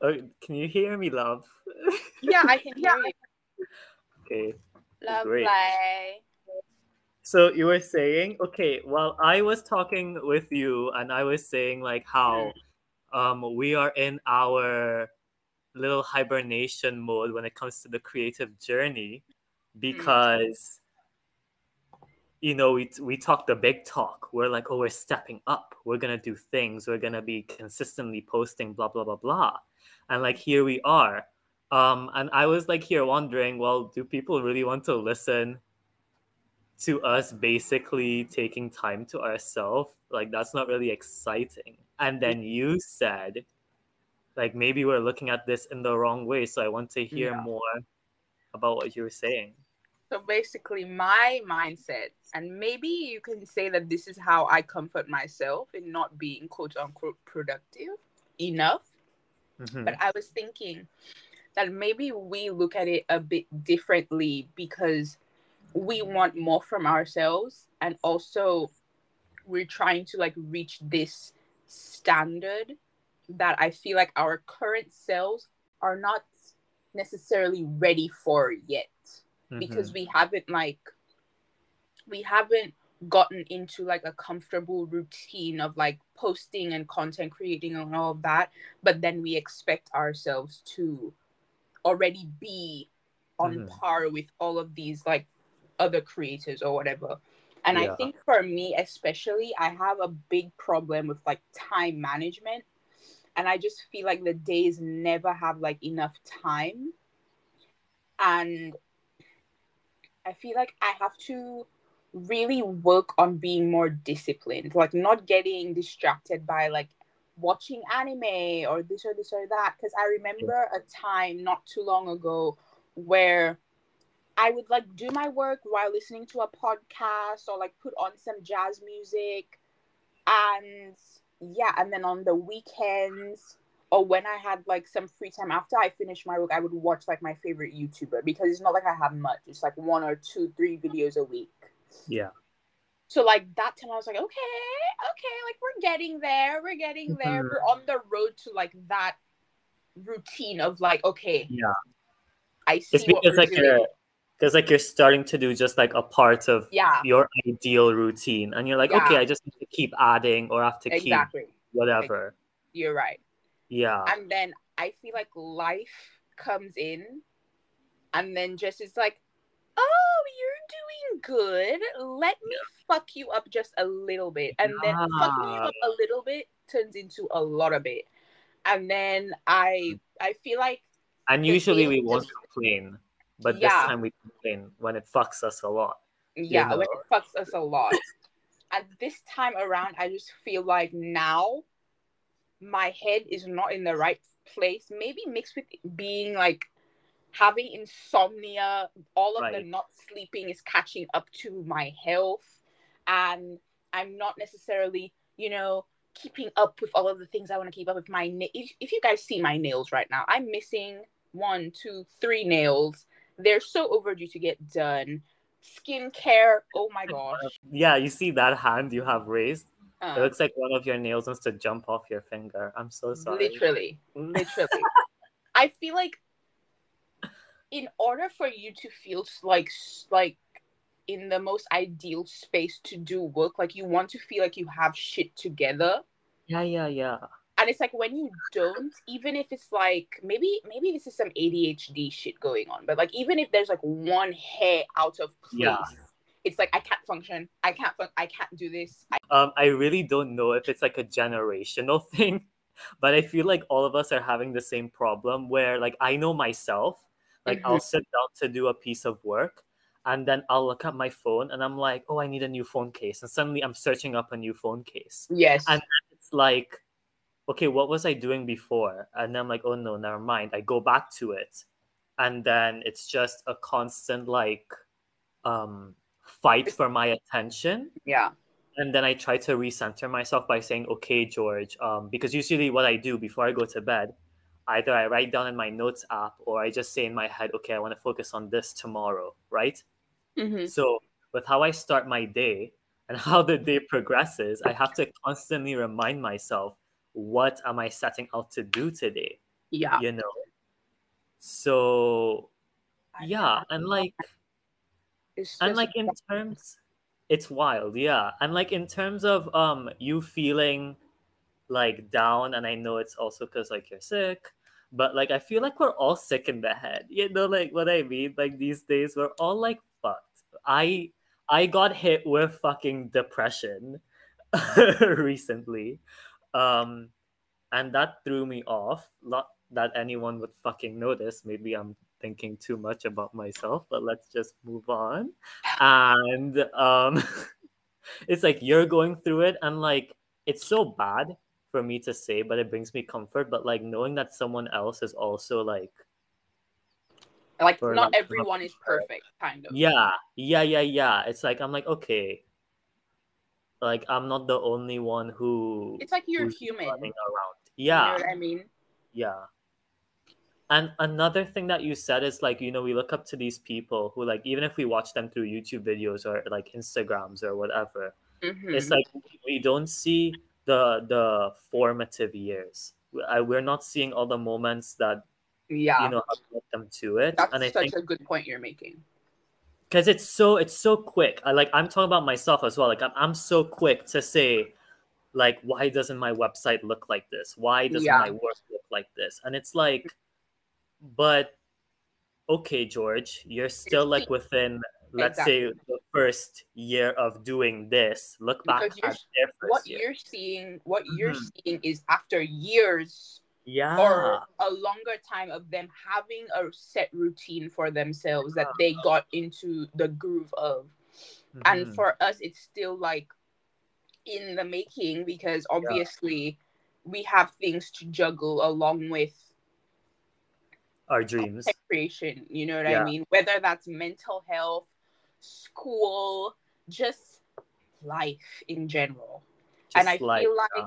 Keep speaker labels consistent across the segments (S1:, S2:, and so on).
S1: Oh, can you hear me, love?
S2: Yeah, I can hear you.
S1: Okay.
S2: Lovely.
S1: So you were saying, okay, well, I was talking with you and I was saying like how um we are in our little hibernation mode when it comes to the creative journey because you know we we talk the big talk we're like oh we're stepping up we're gonna do things we're gonna be consistently posting blah blah blah blah and like here we are um and i was like here wondering well do people really want to listen to us basically taking time to ourselves like that's not really exciting and then you said like maybe we're looking at this in the wrong way so i want to hear
S2: Yeah.
S1: more about what you were saying
S2: So basically, my mindset, and maybe you can say that this is how I comfort myself in not being quote unquote productive enough.
S1: Mhm.
S2: But I was thinking that maybe we look at it a bit differently because we want more from ourselves and also we're trying to like reach this standard that I feel like our current selves are not necessarily ready for yet because
S1: Mhm.
S2: we haven't like we haven't gotten into like a comfortable routine of like posting and content creating and all of that but then we expect ourselves to already be on
S1: Mhm.
S2: par with all of these like other creators or whatever. And i think for me especially i have a big problem with like time management. And i just feel like the days never have like enough time. And i feel like i have to really work on being more disciplined like not getting distracted by like watching anime or this or this or that. Because i remember a time not too long ago where i would like do my work while listening to a podcast or like put on some jazz music. And yeah and then on the weekends or when i had like some free time after i finished my work i would watch like my favorite youtuber because it's not like i have much. It's like one or two three videos a week
S1: yeah
S2: so like that time I was like, okay, okay, like we're getting there, we're getting there.
S1: Mhm.
S2: We're on the road to like that routine of like, okay,
S1: yeah
S2: I see
S1: it's because like
S2: doing.
S1: you're because like you're starting to do just like a part of
S2: Yeah,
S1: your ideal routine and you're like
S2: Yeah.
S1: okay i just have to keep adding or have to keep
S2: exactly.
S1: whatever
S2: You're right.
S1: yeah
S2: And then I feel like life comes in and then just it's like, oh, you're doing good. Let me fuck you up just a little bit. And then fucking you up a little bit turns into a lot of it. And then I hmm. I feel like
S1: and usually we won't complain but this time we complain when it fucks us a lot
S2: yeah, when
S1: know?
S2: it fucks us a lot. and this time around, I just feel like now my head is not in the right place. Maybe mixed with being like having insomnia, all of the not sleeping is catching up to my health, and I'm not necessarily, you know, keeping up with all of the things I want to keep up with. My na- if, if you guys see my nails right now, I'm missing one, two, three nails. They're so overdue to get done. Skincare, oh my gosh.
S1: yeah you see that hand you have raised it
S2: Uh,
S1: looks like one of your nails wants to jump off your finger i'm so sorry
S2: literally, literally. I feel like in order for you to feel like like in the most ideal space to do work, like you want to feel like you have shit together.
S1: yeah yeah yeah
S2: And it's like when you don't, even if it's like maybe maybe this is some ADHD shit going on, but like even if there's like one hair out of place,
S1: Yeah.
S2: it's like I can't function. I can't fun- I can't do this. I,
S1: um i really don't know if it's like a generational thing but i feel like all of us are having the same problem where like i know myself like i'll sit down to do a piece of work and then i'll look at my phone and i'm like oh i need a new phone case. And suddenly i'm searching up a new phone case.
S2: Yes.
S1: And- it's like okay what was i doing before? And then i'm like oh no never mind. I go back to it and then it's just a constant like um fight for my attention.
S2: Yeah.
S1: and then I try to recenter myself by saying, "Okay, George," um, because usually what I do before I go to bed, either I write down in my notes app or I just say in my head, "Okay, I want to focus on this tomorrow," right?
S2: hmm
S1: So with how I start my day and how the day progresses, I have to constantly remind myself, "What am I setting out to do today?"
S2: Yeah.
S1: You know. So yeah, and like
S2: It's
S1: and like in terms it's wild, yeah. And like in terms of um you feeling like down and I know it's also cuz like you're sick, but like I feel like we're all sick in the head. You know like what I mean? Like these days we're all like fucked. I I got hit with fucking depression recently. Um and that threw me off. Not that anyone would fucking notice. Maybe I'm thinking too much about myself, but let's just move on. And um it's like you're going through it and like it's so bad for me to say, but it brings me comfort. But like knowing that someone else is also like
S2: like
S1: for
S2: not
S1: like-
S2: everyone is perfect, kind of.
S1: yeah, yeah, yeah, yeah. It's like I'm like, okay. Like I'm not the only one who
S2: It's like you're human.
S1: running around.
S2: You know
S1: Yeah.
S2: what I mean?
S1: Yeah. And another thing that you said is like, you know, we look up to these people who like even if we watch them through YouTube videos or like Instagrams or whatever,
S2: Mhm.
S1: it's like we don't see the the formative years. I, we're not seeing all the moments that
S2: yeah.
S1: you know have led them to it.
S2: That's
S1: and I
S2: such
S1: think
S2: a good point you're making.
S1: because it's so it's so quick. I like I'm talking about myself as well. Like I'm, I'm so quick to say, like, why doesn't my website look like this? Why doesn't
S2: Yeah.
S1: my work look like this? And it's like, but okay, George, you're still like within let's say the first year of doing this. Look back
S2: you're-
S1: at their first
S2: What
S1: year.
S2: you're seeing, what you're
S1: Mhm.
S2: seeing is after years
S1: Yeah.
S2: or a longer time of them having a set routine for themselves that they got into the groove of. And
S1: Mhm.
S2: for us, it's still like in the making because obviously we have things to juggle along with
S1: our dreams.
S2: creation. You know what
S1: Yeah.
S2: I mean? Whether that's mental health, school, just life in general. and I
S1: like,
S2: feel like
S1: uh,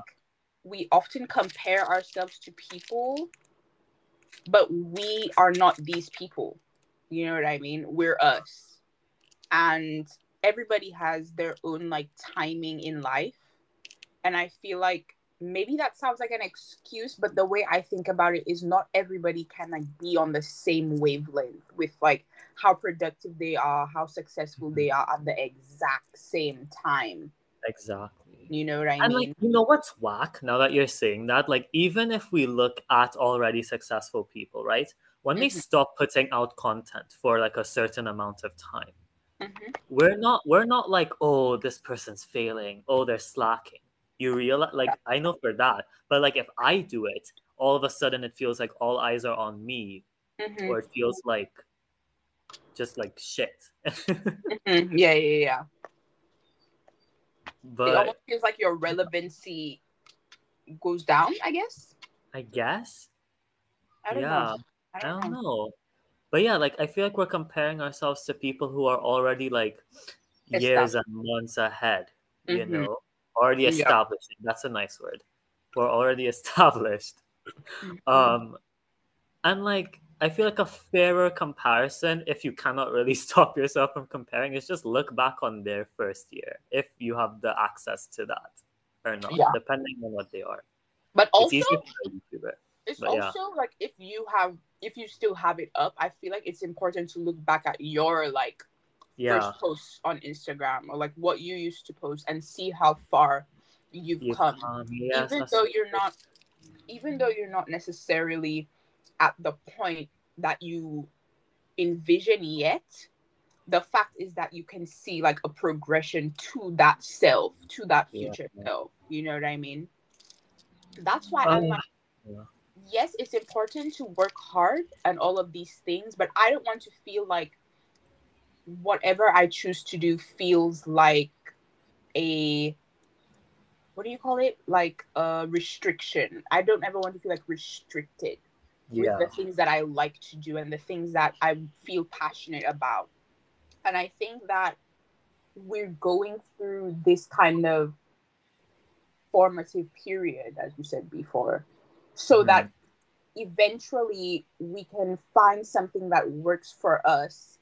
S2: we often compare ourselves to people, but we are not these people. You know what I mean? We're us. And everybody has their own like timing in life. And I feel like maybe that sounds like an excuse, but the way I think about it is not everybody can like be on the same wavelength with like how productive they are, how successful they
S1: Mm-hmm.
S2: are at the exact same time.
S1: exactly.
S2: You know what I
S1: and
S2: mean?
S1: like you know what's whack now that you're saying that like even if we look at already successful people right when they
S2: Mhm.
S1: stop putting out content for like a certain amount of time
S2: Mhm.
S1: we're not we're not like oh this person's failing oh they're slacking you realize like i know for that but like if i do it all of a sudden it feels like all eyes are on me
S2: Mhm.
S1: or it feels like just like shit
S2: Mhm. Yeah, yeah, yeah. it almost feels like your relevancy goes down, I guess.
S1: i guess
S2: I don't
S1: yeah
S2: know. I
S1: I
S2: don't,
S1: don't
S2: know.
S1: know. But yeah, like I feel like we're comparing ourselves to people who are already like years and months ahead, you
S2: Mhm.
S1: know, already
S2: Yeah.
S1: established. That's a nice word. We're already established.
S2: Mm-hmm.
S1: Um and like I feel like a fairer comparison, if you cannot really stop yourself from comparing, is just look back on their first year if you have the access to that or not,
S2: Yeah.
S1: depending on what they are.
S2: But
S1: it's
S2: also,
S1: a YouTuber.
S2: it's
S1: but yeah.
S2: also like if you have, if you still have it up, I feel like it's important to look back at your like
S1: Yeah.
S2: first posts on Instagram or like what you used to post and see how far you've
S1: You
S2: come.
S1: yes,
S2: even though you're not even though you're not necessarily at the point that you envision yet the fact is that you can see like a progression to that self to that
S1: Yeah.
S2: future self you know what i mean that's why
S1: Oh,
S2: i'm like
S1: yeah.
S2: yes it's important to work hard and all of these things but i don't want to feel like whatever i choose to do feels like a what do you call it like a restriction i don't ever want to feel like restricted
S1: Yeah.
S2: with the things that i like to do and the things that i feel passionate about and i think that we're going through this kind of formative period as you said before so
S1: Mhm.
S2: that eventually we can find something that works for us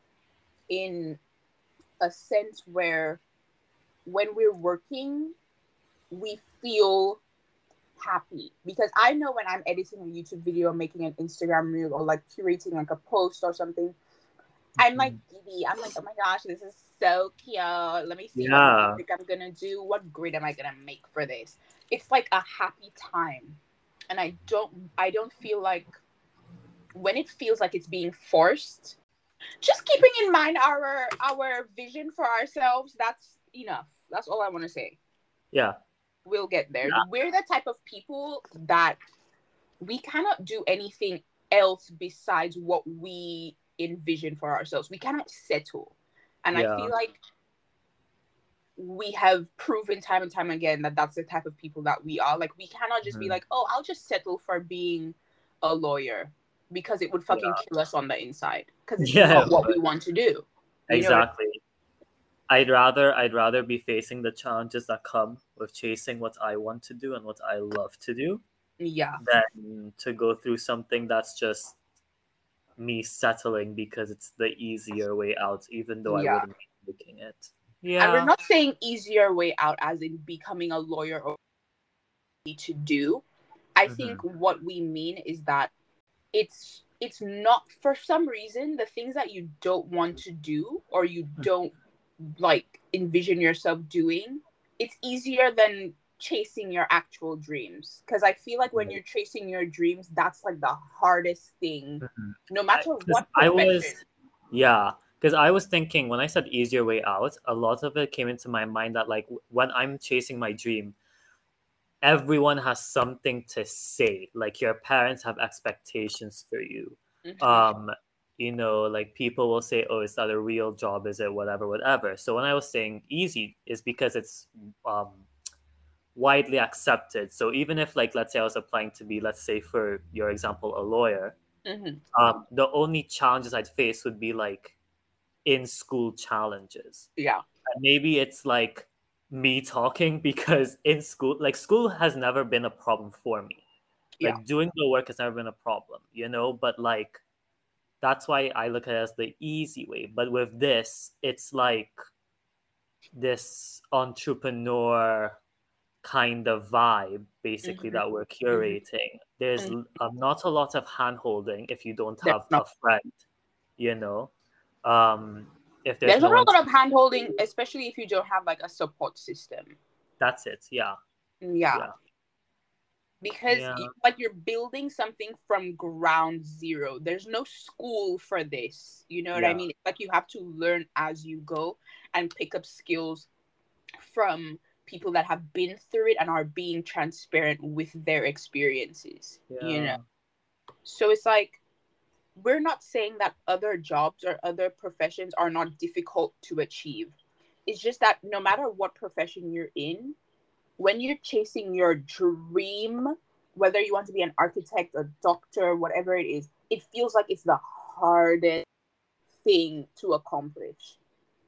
S2: in a sense where when we're working we feel happy because I know when I'm editing a YouTube video, making an Instagram reel, or like curating like a post or something, I'm like mm-hmm. giddy. I'm like, oh my gosh, this is so cute. Let me see
S1: Yeah.
S2: what I think I'm gonna do. What grid am I gonna make for this? It's like a happy time, and I don't, I don't feel like when it feels like it's being forced. Just keeping in mind our our vision for ourselves. That's enough. That's all I want to say
S1: Yeah.
S2: we'll get there.
S1: Yeah.
S2: We're the type of people that we cannot do anything else besides what we envision for ourselves. We cannot settle. And
S1: Yeah.
S2: I feel like we have proven time and time again that that's the type of people that we are. Like, we cannot just be
S1: Mhm.
S2: like, oh, I'll just settle for being a lawyer because it would fucking
S1: Yeah.
S2: kill us on the inside because it's
S1: Yeah,
S2: not what we want to do. You know what-
S1: exactly i'd rather i'd rather be facing the challenges that come with chasing what i want to do and what i love to do
S2: Yeah.
S1: than to go through something that's just me settling because it's the easier way out even though
S2: Yeah.
S1: i wouldn't be making it Yeah.
S2: And we're not saying easier way out as in becoming a lawyer or to do. I
S1: Mhm.
S2: think what we mean is that it's it's not for some reason the things that you don't want to do or you
S1: Hmm.
S2: don't like envision yourself doing, it's easier than chasing your actual dreams. Because I feel like when you're chasing your dreams, that's like the hardest thing,
S1: Mhm.
S2: no matter what
S1: I was, yeah, because I was thinking when I said easier way out, a lot of it came into my mind that like when I'm chasing my dream, everyone has something to say. Like your parents have expectations for you.
S2: Mhm.
S1: Um, you know, like people will say, "Oh, is that a real job? Is it whatever, whatever?" So when I was saying easy, is because it's um widely accepted. So even if like let's say I was applying to be, let's say for your example, a lawyer
S2: Mhm.
S1: um, the only challenges I'd face would be like in school challenges.
S2: Yeah.
S1: And maybe it's like me talking because in school, like school has never been a problem for me. Like doing the work has never been a problem, you know? But like that's why I look at it as the easy way. But with this, it's like this entrepreneur kind of vibe basically
S2: Mhm.
S1: that we're curating there's
S2: Mhm.
S1: l- um, not a lot of hand holding if you don't
S2: There's
S1: have a friend you know um if there's,
S2: There's
S1: no
S2: a
S1: one
S2: lot of hand holding, especially if you don't have like a support system.
S1: that's it yeah
S2: Yeah.
S1: Yeah.
S2: Because
S1: Yeah.
S2: you- like you're building something from ground zero. There's no school for this. You know what I mean? It's like you have to learn as you go and pick up skills from people that have been through it and are being transparent with their experiences.
S1: yeah
S2: You know. So it's like we're not saying that other jobs or other professions are not difficult to achieve. It's just that no matter what profession you're in, when you're chasing your dream, whether you want to be an architect, a doctor, whatever it is, it feels like it's the hardest thing to accomplish.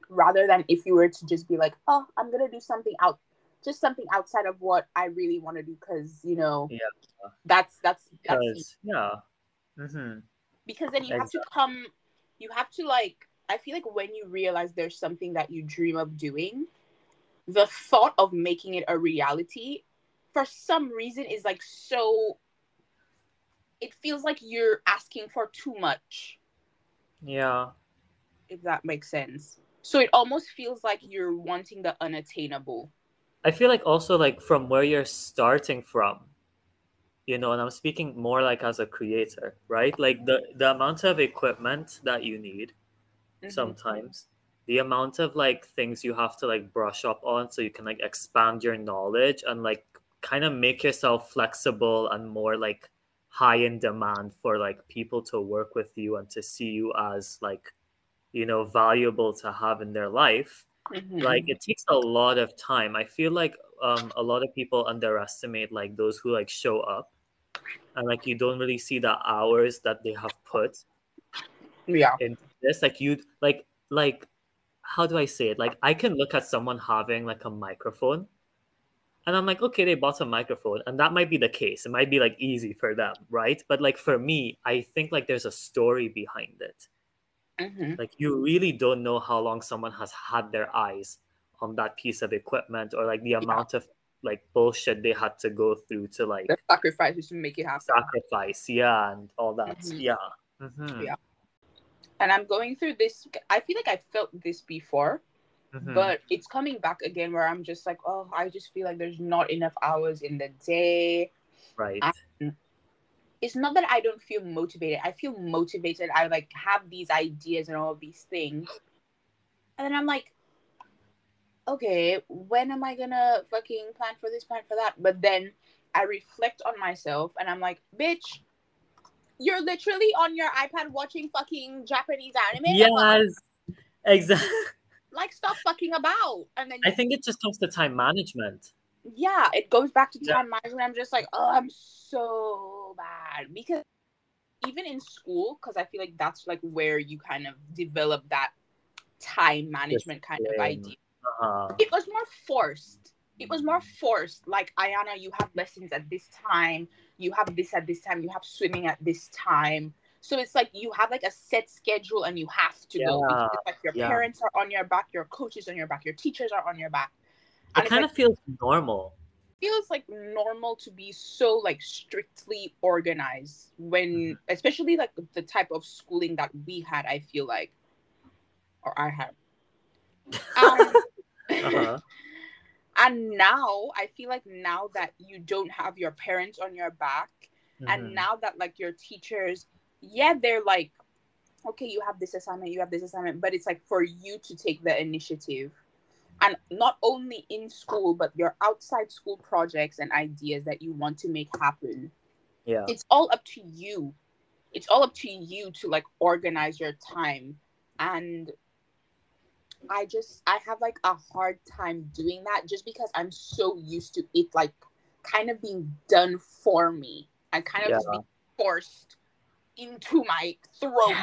S2: Rather than if you were to just be like, oh, I'm going to do something out just something outside of what I really want to do because you know
S1: Yeah.
S2: that's that's that's
S1: yeah hmm
S2: because then you have to come you have to like i feel like when you realize there's something that you dream of doing the thought of making it a reality for some reason is like so it feels like you're asking for too much.
S1: Yeah.
S2: If that makes sense. So it almost feels like you're wanting the unattainable.
S1: I feel like also like from where you're starting from, you know, and I'm speaking more like as a creator, right? Like the the amount of equipment that you need
S2: Mhm.
S1: sometimes, the amount of like things you have to like brush up on so you can like expand your knowledge and like kind of make yourself flexible and more like high in demand for like people to work with you and to see you as like you know valuable to have in their life
S2: Mhm.
S1: like it takes a lot of time. I feel like um a lot of people underestimate like those who like show up and like you don't really see the hours that they have put
S2: yeah.
S1: into this. Like you like like how do i say it? Like i can look at someone having like a microphone and i'm like okay they bought a microphone and that might be the case. It might be like easy for them right? But like for me i think like there's a story behind it
S2: Mhm.
S1: like you really don't know how long someone has had their eyes on that piece of equipment or like the amount of like bullshit they had to go through to like
S2: The sacrifices to make it happen.
S1: sacrifice, yeah, and all that,
S2: Mhm.
S1: yeah. Mhm,
S2: Yeah. And I'm going through this. I feel like I felt this before,
S1: mhm.
S2: but it's coming back again where I'm just like, oh, I just feel like there's not enough hours in the day.
S1: right,
S2: It's not that I don't feel motivated. I feel motivated. I like have these ideas and all of these things. And then I'm like, okay, when am I gonna fucking plan for this, plan for that? But then I reflect on myself and I'm like, bitch, you're literally on your iPad watching fucking Japanese anime.
S1: yes, exactly.
S2: Like, stop fucking about. And then
S1: I think it just comes to time management.
S2: Yeah, it goes back to
S1: Yeah.
S2: time management. I'm just like, oh, I'm so bad because even in school, because I feel like that's like where you kind of develop that time management kind of idea.
S1: Uh-huh.
S2: It was more forced. It was more forced. Like Ayana, you have lessons at this time. You have this at this time. You have swimming at this time. So it's like you have like a set schedule and you have to go.
S1: Yeah,
S2: Because it's like your
S1: yeah.
S2: parents are on your back, your coaches on your back, your teachers are on your back.
S1: It
S2: And
S1: kind
S2: like,
S1: of feels normal.
S2: feels like normal to be so like strictly organized when especially like the type of schooling that we had i feel like or i had um,
S1: Uh-huh.
S2: and now i feel like now that you don't have your parents on your back and
S1: Mhm.
S2: now that like your teachers yeah they're like okay you have this assignment you have this assignment but it's like for you to take the initiative and not only in school but your outside school projects and ideas that you want to make happen
S1: yeah,
S2: it's all up to you it's all up to you to like organize your time and i just i have like a hard time doing that just because i'm so used to it like kind of being done for me and kind of just
S1: Yeah.
S2: being forced into my throat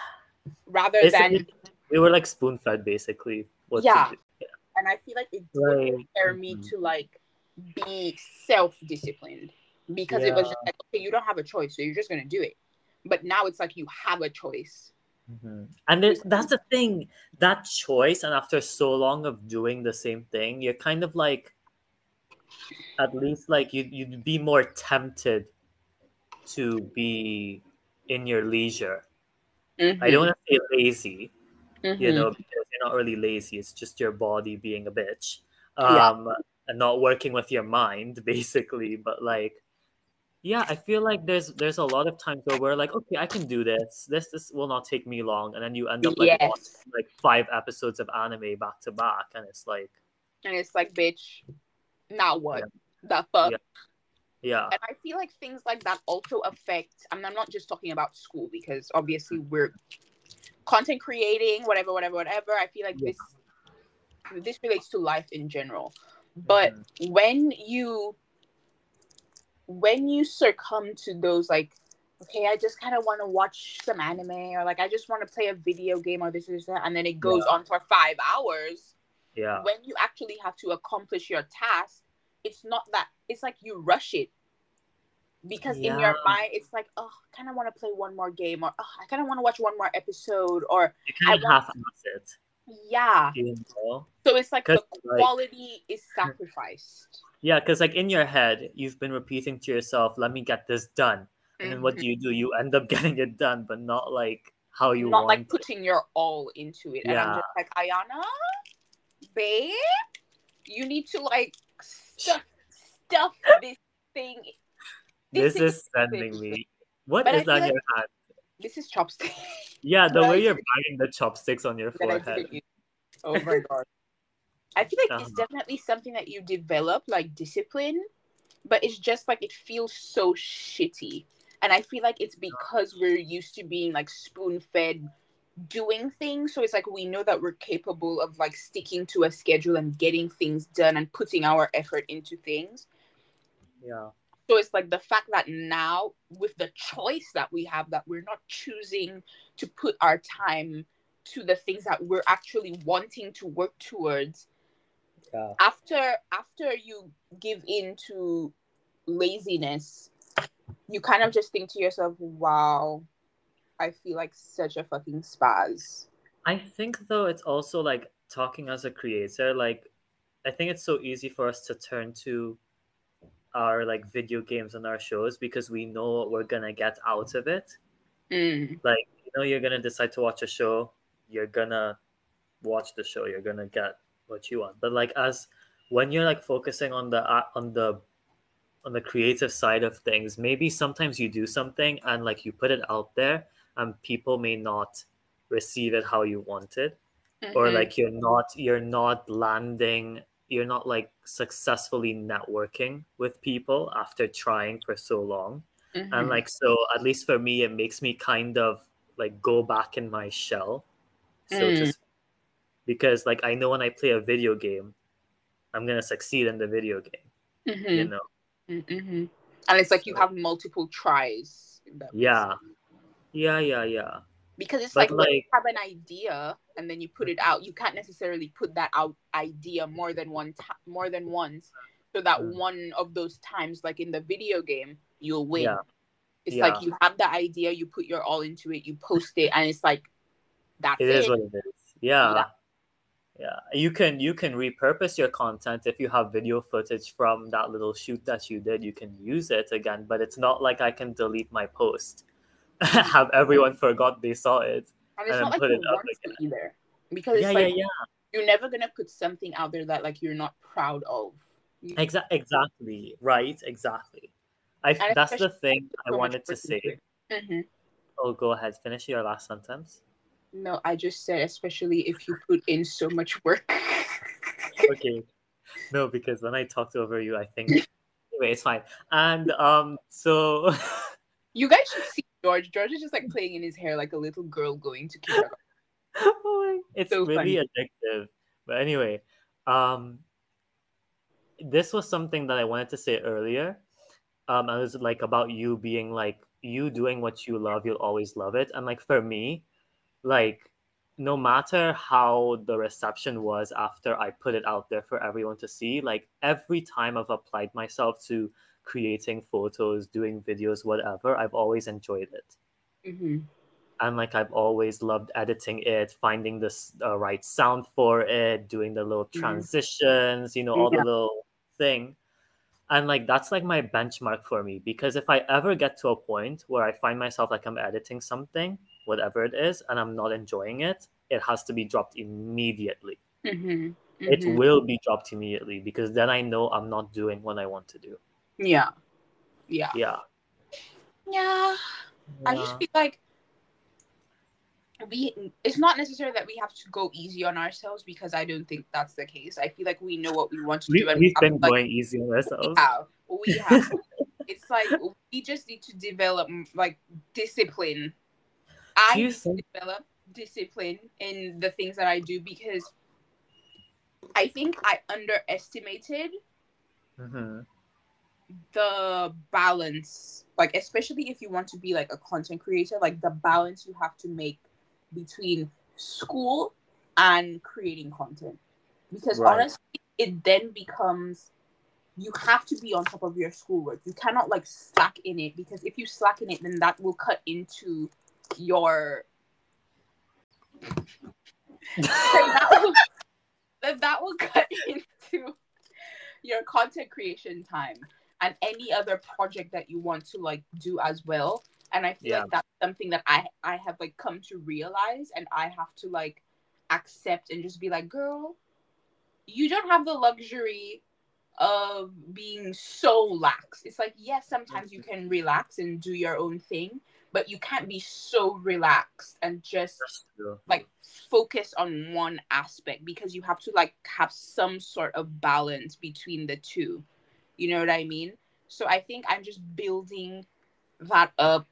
S2: rather
S1: It's-
S2: than
S1: we were like spoon fed basically.
S2: Yeah. And i feel like it did
S1: Right.
S2: prepare me
S1: Mhm.
S2: to like be self-disciplined because it was just like okay you don't have a choice so you're just gonna do it but now it's like you have a choice
S1: Mhm. And there's, that's the thing, that choice, and after so long of doing the same thing, you're kind of like, at least like you you'd be more tempted to be in your leisure. I don't want to say lazy,
S2: Mm-hmm.
S1: you know, because you're not really lazy. It's just your body being a bitch,
S2: Yeah.
S1: um, and not working with your mind, basically. But like, yeah, I feel like there's there's a lot of times where we're like, okay, I can do this. This this will not take me long, and then you end up like
S2: Yes.
S1: watching like five episodes of anime back to back, and it's like,
S2: and it's like bitch now what
S1: Yeah.
S2: the fuck
S1: Yeah. yeah,
S2: and i feel like things like that also affect I mean, i'm not just talking about school because obviously we're content creating whatever whatever whatever i feel like
S1: Yeah.
S2: this this relates to life in general but
S1: Mhm.
S2: when you when you succumb to those like okay i just kind of want to watch some anime or like i just want to play a video game or this or that and then it goes on for five hours
S1: yeah,
S2: when you actually have to accomplish your task it's not that it's like you rush it because in your mind it's like oh i kind of want to play one more game or oh, i kind of want to watch one more episode or
S1: you kind of half-ass it,
S2: yeah.
S1: You know.
S2: so it's like the
S1: 'Cause, like-
S2: quality is sacrificed.
S1: Yeah, because like in your head, you've been repeating to yourself, "Let me get this done," and then what do mm-hmm. you do? You end up getting it done, but not like how you want not
S2: like putting your all into it. And i'm
S1: Yeah.
S2: just like ayana babe you need to like stuff stuff this thing
S1: this
S2: this
S1: is
S2: is
S1: sending me. What
S2: But
S1: is on
S2: like-
S1: your hand?
S2: this is chopstick
S1: Yeah, the way you're banging the chopsticks on your forehead.
S2: Oh my god. I feel like it's
S1: Uh-huh.
S2: definitely something that you develop, like discipline, but it's just like it feels so shitty. And I feel like it's because we're used to being like spoon fed doing things. So it's like we know that we're capable of like sticking to a schedule and getting things done and putting our effort into things.
S1: Yeah,
S2: So it's like the fact that now, with the choice that we have, that we're not choosing to put our time to the things that we're actually wanting to work towards.
S1: yeah,
S2: After after you give in to laziness, you kind of just think to yourself, "Wow, I feel like such a fucking spaz."
S1: I think though it's also like talking as a creator, like I think it's so easy for us to turn to our like video games and our shows because we know what we're gonna get out of it.
S2: Mm.
S1: Like you know, you're gonna decide to watch a show, you're gonna watch the show, you're gonna get what you want. But like as when you're like focusing on the uh, on the on the creative side of things, maybe sometimes you do something and like you put it out there and people may not receive it how you wanted or
S2: Mhm.
S1: like you're not you're not landing you're not like successfully networking with people after trying for so long and
S2: Mhm.
S1: like so at least for me it makes me kind of like go back in my shell so
S2: Mm.
S1: speak. because like i know when i play a video game i'm gonna succeed in the video game you
S2: Mhm.
S1: know
S2: Mhm. and it's like you have multiple tries
S1: yeah yeah yeah yeah
S2: because it's
S1: But,
S2: like, when you have an idea and then you put it out you can't necessarily put that out idea more than one time more than once so that
S1: Mm.
S2: one of those times like in the video game you'll win
S1: Yeah.
S2: it's
S1: Yeah.
S2: like you have the idea you put your all into it you post it and it's like that's
S1: it
S2: it,
S1: is what it is yeah.
S2: Yeah.
S1: yeah you can you can repurpose your content if you have video footage from that little shoot that you did you can use it again but it's not like i can delete my post have everyone forgot they saw it
S2: and it's
S1: and
S2: not like
S1: put
S2: you
S1: it up
S2: want to either because it's
S1: yeah
S2: like
S1: yeah yeah.
S2: you're never gonna put something out there that like you're not proud of.
S1: Exa- exactly. Right exactly. I
S2: And
S1: that's the thing i
S2: so
S1: wanted to say.
S2: Mhm.
S1: oh go ahead. Finish your last sentence.
S2: No i just said especially if you put in so much work.
S1: Okay. No because when i talked over you i think anyway it's fine. And um so
S2: You guys should see George. George is just like playing in his hair like a little girl going to kindergarten.
S1: Oh it's
S2: So
S1: really addictive. But anyway, um, this was something that I wanted to say earlier. Um, I was like about you being like you doing what you love, you'll always love it. And like for me, like no matter how the reception was after I put it out there for everyone to see, like every time I've applied myself to creating photos, doing videos, whatever, I've always enjoyed it
S2: Mm-hmm.
S1: and like I've always loved editing it, finding the uh, right sound for it, doing the little
S2: Mhm.
S1: transitions, you know, all
S2: Yeah.
S1: the little thing. And like that's like my benchmark for me because if I ever get to a point where I find myself like I'm editing something, whatever it is, and I'm not enjoying it, it has to be dropped immediately.
S2: Mm-hmm.
S1: It will be dropped immediately because then I know I'm not doing what I want to do.
S2: Yeah. Yeah.
S1: Yeah.
S2: Yeah. I just feel like we it's not necessary that we have to go easy on ourselves because I don't think that's the case. I feel like we know what we want to
S1: We,
S2: do and
S1: we've been
S2: like,
S1: going easy on
S2: we
S1: ourselves.
S2: have. We have. it's like we just need to develop like discipline. I need to develop discipline in the things that I do because I think I underestimated
S1: Mhm.
S2: The balance like especially if you want to be like a content creator like the balance you have to make between school and creating content. Because
S1: Right.
S2: honestly it then becomes you have to be on top of your schoolwork. You cannot like slack in it because if you slack in it then that will cut into your that will, that that will cut into your content creation time and any other project that you want to like do as well and i feel
S1: Yeah.
S2: like that's something that i i have like come to realize and i have to like accept and just be like girl you don't have the luxury of being so lax it's like yes sometimes you can relax and do your own thing but you can't be so relaxed and just
S1: true.
S2: like focus on one aspect because you have to like have some sort of balance between the two you know what i mean so i think i'm just building that up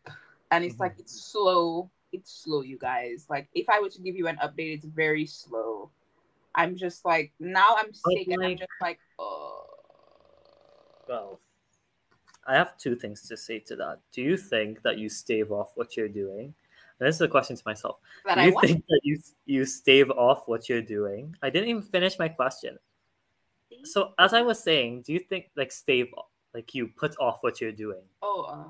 S2: and it's like mm-hmm. it's slow it's slow you guys like if i were to give you an update it's very slow i'm just like now i'm sick and i'm just like oh
S1: Well, I have two things to say to that. Do you think that you stave off what you're doing? And this is a question to myself.
S2: that
S1: Do
S2: i
S1: you think that you you stave off what you're doing? I didn't even finish my question. So as I was saying, do you think like stave like you put off what you're doing?
S2: oh uh,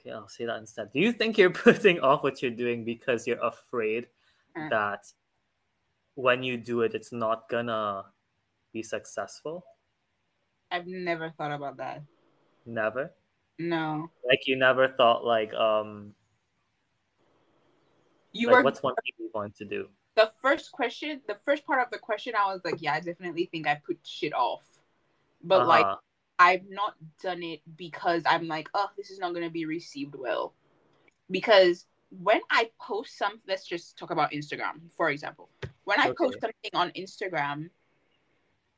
S1: Okay, I'll say that instead. Do you think you're putting off what you're doing because you're afraid
S2: Mm.
S1: that when you do it, it's not gonna be successful?
S2: I've never thought about that.
S1: Never.
S2: No.
S1: Like you never thought like um.
S2: You
S1: like,
S2: were
S1: what's one thing you want to do?
S2: The first question, the first part of the question, I was like, yeah, I definitely think I put shit off. But like,
S1: Uh-huh.
S2: I've not done it because I'm like, oh, this is not going to be received well. Because when I post something, let's just talk about Instagram, for example. When I post something on Instagram,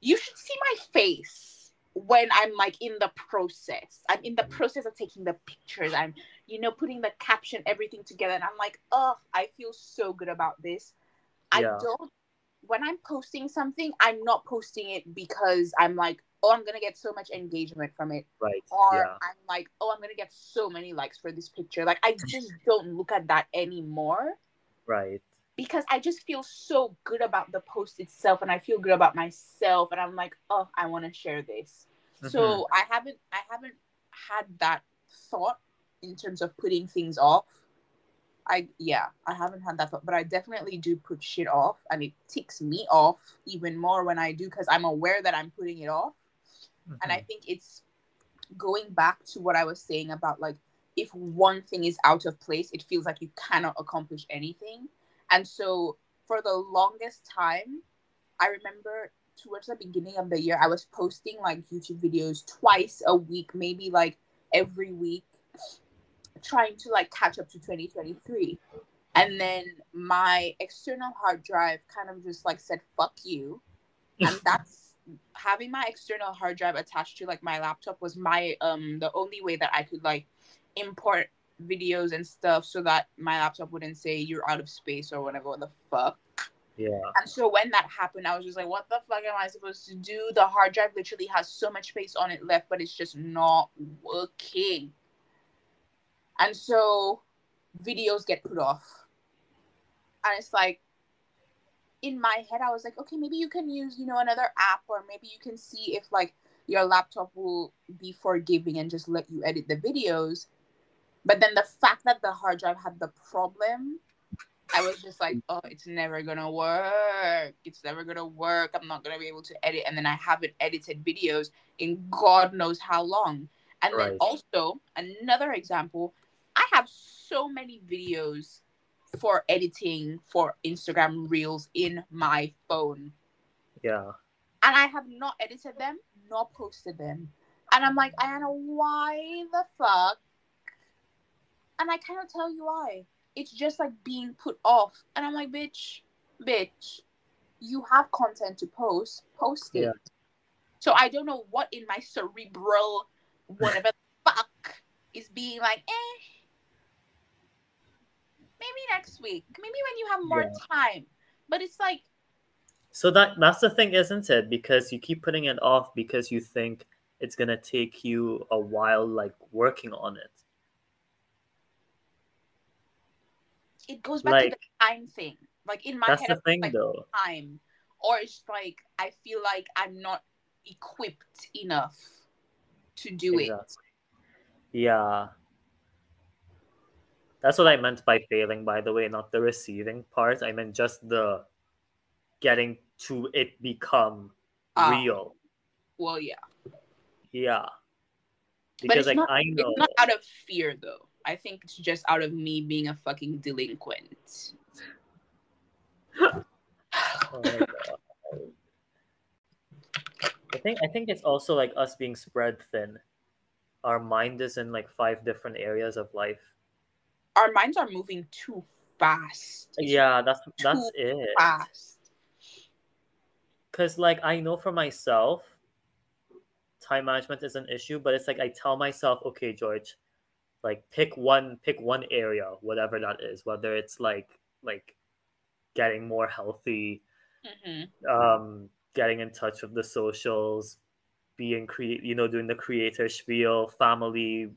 S2: you should see my face when I'm like in the process. I'm in the process of taking the pictures. I'm, you know, putting the caption, everything together. And I'm like, oh, I feel so good about this. I don't, when I'm posting something, I'm not posting it because I'm like, oh, I'm going to get so much engagement from it
S1: right.
S2: or
S1: yeah.
S2: I'm like, oh, I'm gonna get so many likes for this picture. Like, I just don't look at that anymore
S1: Right.
S2: because I just feel so good about the post itself, and I feel good about myself, and I'm like, oh, I want to share this.
S1: Mm-hmm.
S2: So I haven't, I haven't had that thought in terms of putting things off. I yeah, I haven't had that thought, but I definitely do put shit off, and it ticks me off even more when I do because I'm aware that I'm putting it off and i
S1: Mhm.
S2: think it's going back to what i was saying about like if one thing is out of place it feels like you cannot accomplish anything and so for the longest time i remember towards the beginning of the year i was posting like youtube videos twice a week maybe like every week trying to like catch up to 2023 and then my external hard drive kind of just like said fuck you. And that's having my external hard drive attached to like my laptop was my um the only way that i could like import videos and stuff so that my laptop wouldn't say you're out of space or whatever what the fuck.
S1: Yeah.
S2: and so when that happened i was just like what the fuck am i supposed to do? The hard drive literally has so much space on it left but it's just not working and so videos get put off. And it's like in my head i was like okay maybe you can use you know another app or maybe you can see if like your laptop will be forgiving and just let you edit the videos. But then the fact that the hard drive had the problem i was just like oh it's never gonna work. It's never gonna work. I'm not gonna be able to edit. And then i haven't edited videos in god knows how long. And then also another example i have so many videos for editing for Instagram Reels in my phone.
S1: Yeah.
S2: And I have not edited them nor posted them. And I'm like, Ayana, why the fuck? And I cannot tell you why. It's just like being put off. And I'm like, bitch, bitch, you have content to post, post it.
S1: Yeah.
S2: So I don't know what in my cerebral whatever the fuck is being like, eh, maybe next week. Maybe when you have more
S1: Yeah.
S2: time. But it's like,
S1: So that that's the thing, isn't it? Because you keep putting it off because you think it's gonna take you a while, like working on it.
S2: it goes back to the time thing. Like in my
S1: that's
S2: head,
S1: the thing,
S2: like
S1: though.
S2: time, or it's like I feel like I'm not equipped enough to do it.
S1: Yeah. That's what I meant by failing, by the way, not the receiving part. I meant just the getting to it become
S2: Ah.
S1: real.
S2: Well, yeah,
S1: Yeah.
S2: but
S1: Because
S2: it's
S1: like
S2: not.
S1: I know
S2: It's not out of fear though. I think it's just out of me being a fucking delinquent.
S1: Oh my God. I think I think it's also like us being spread thin. Our mind is in like five different areas of life.
S2: Our minds are moving too fast.
S1: Yeah, that's that's
S2: too
S1: it.
S2: fast.
S1: Cause like I know for myself, time management is an issue, but it's like I tell myself, okay, George, like pick one pick one area, whatever that is, whether it's like like getting more healthy,
S2: hmm
S1: um, getting in touch with the socials, being cre- you know, doing the creator spiel, family,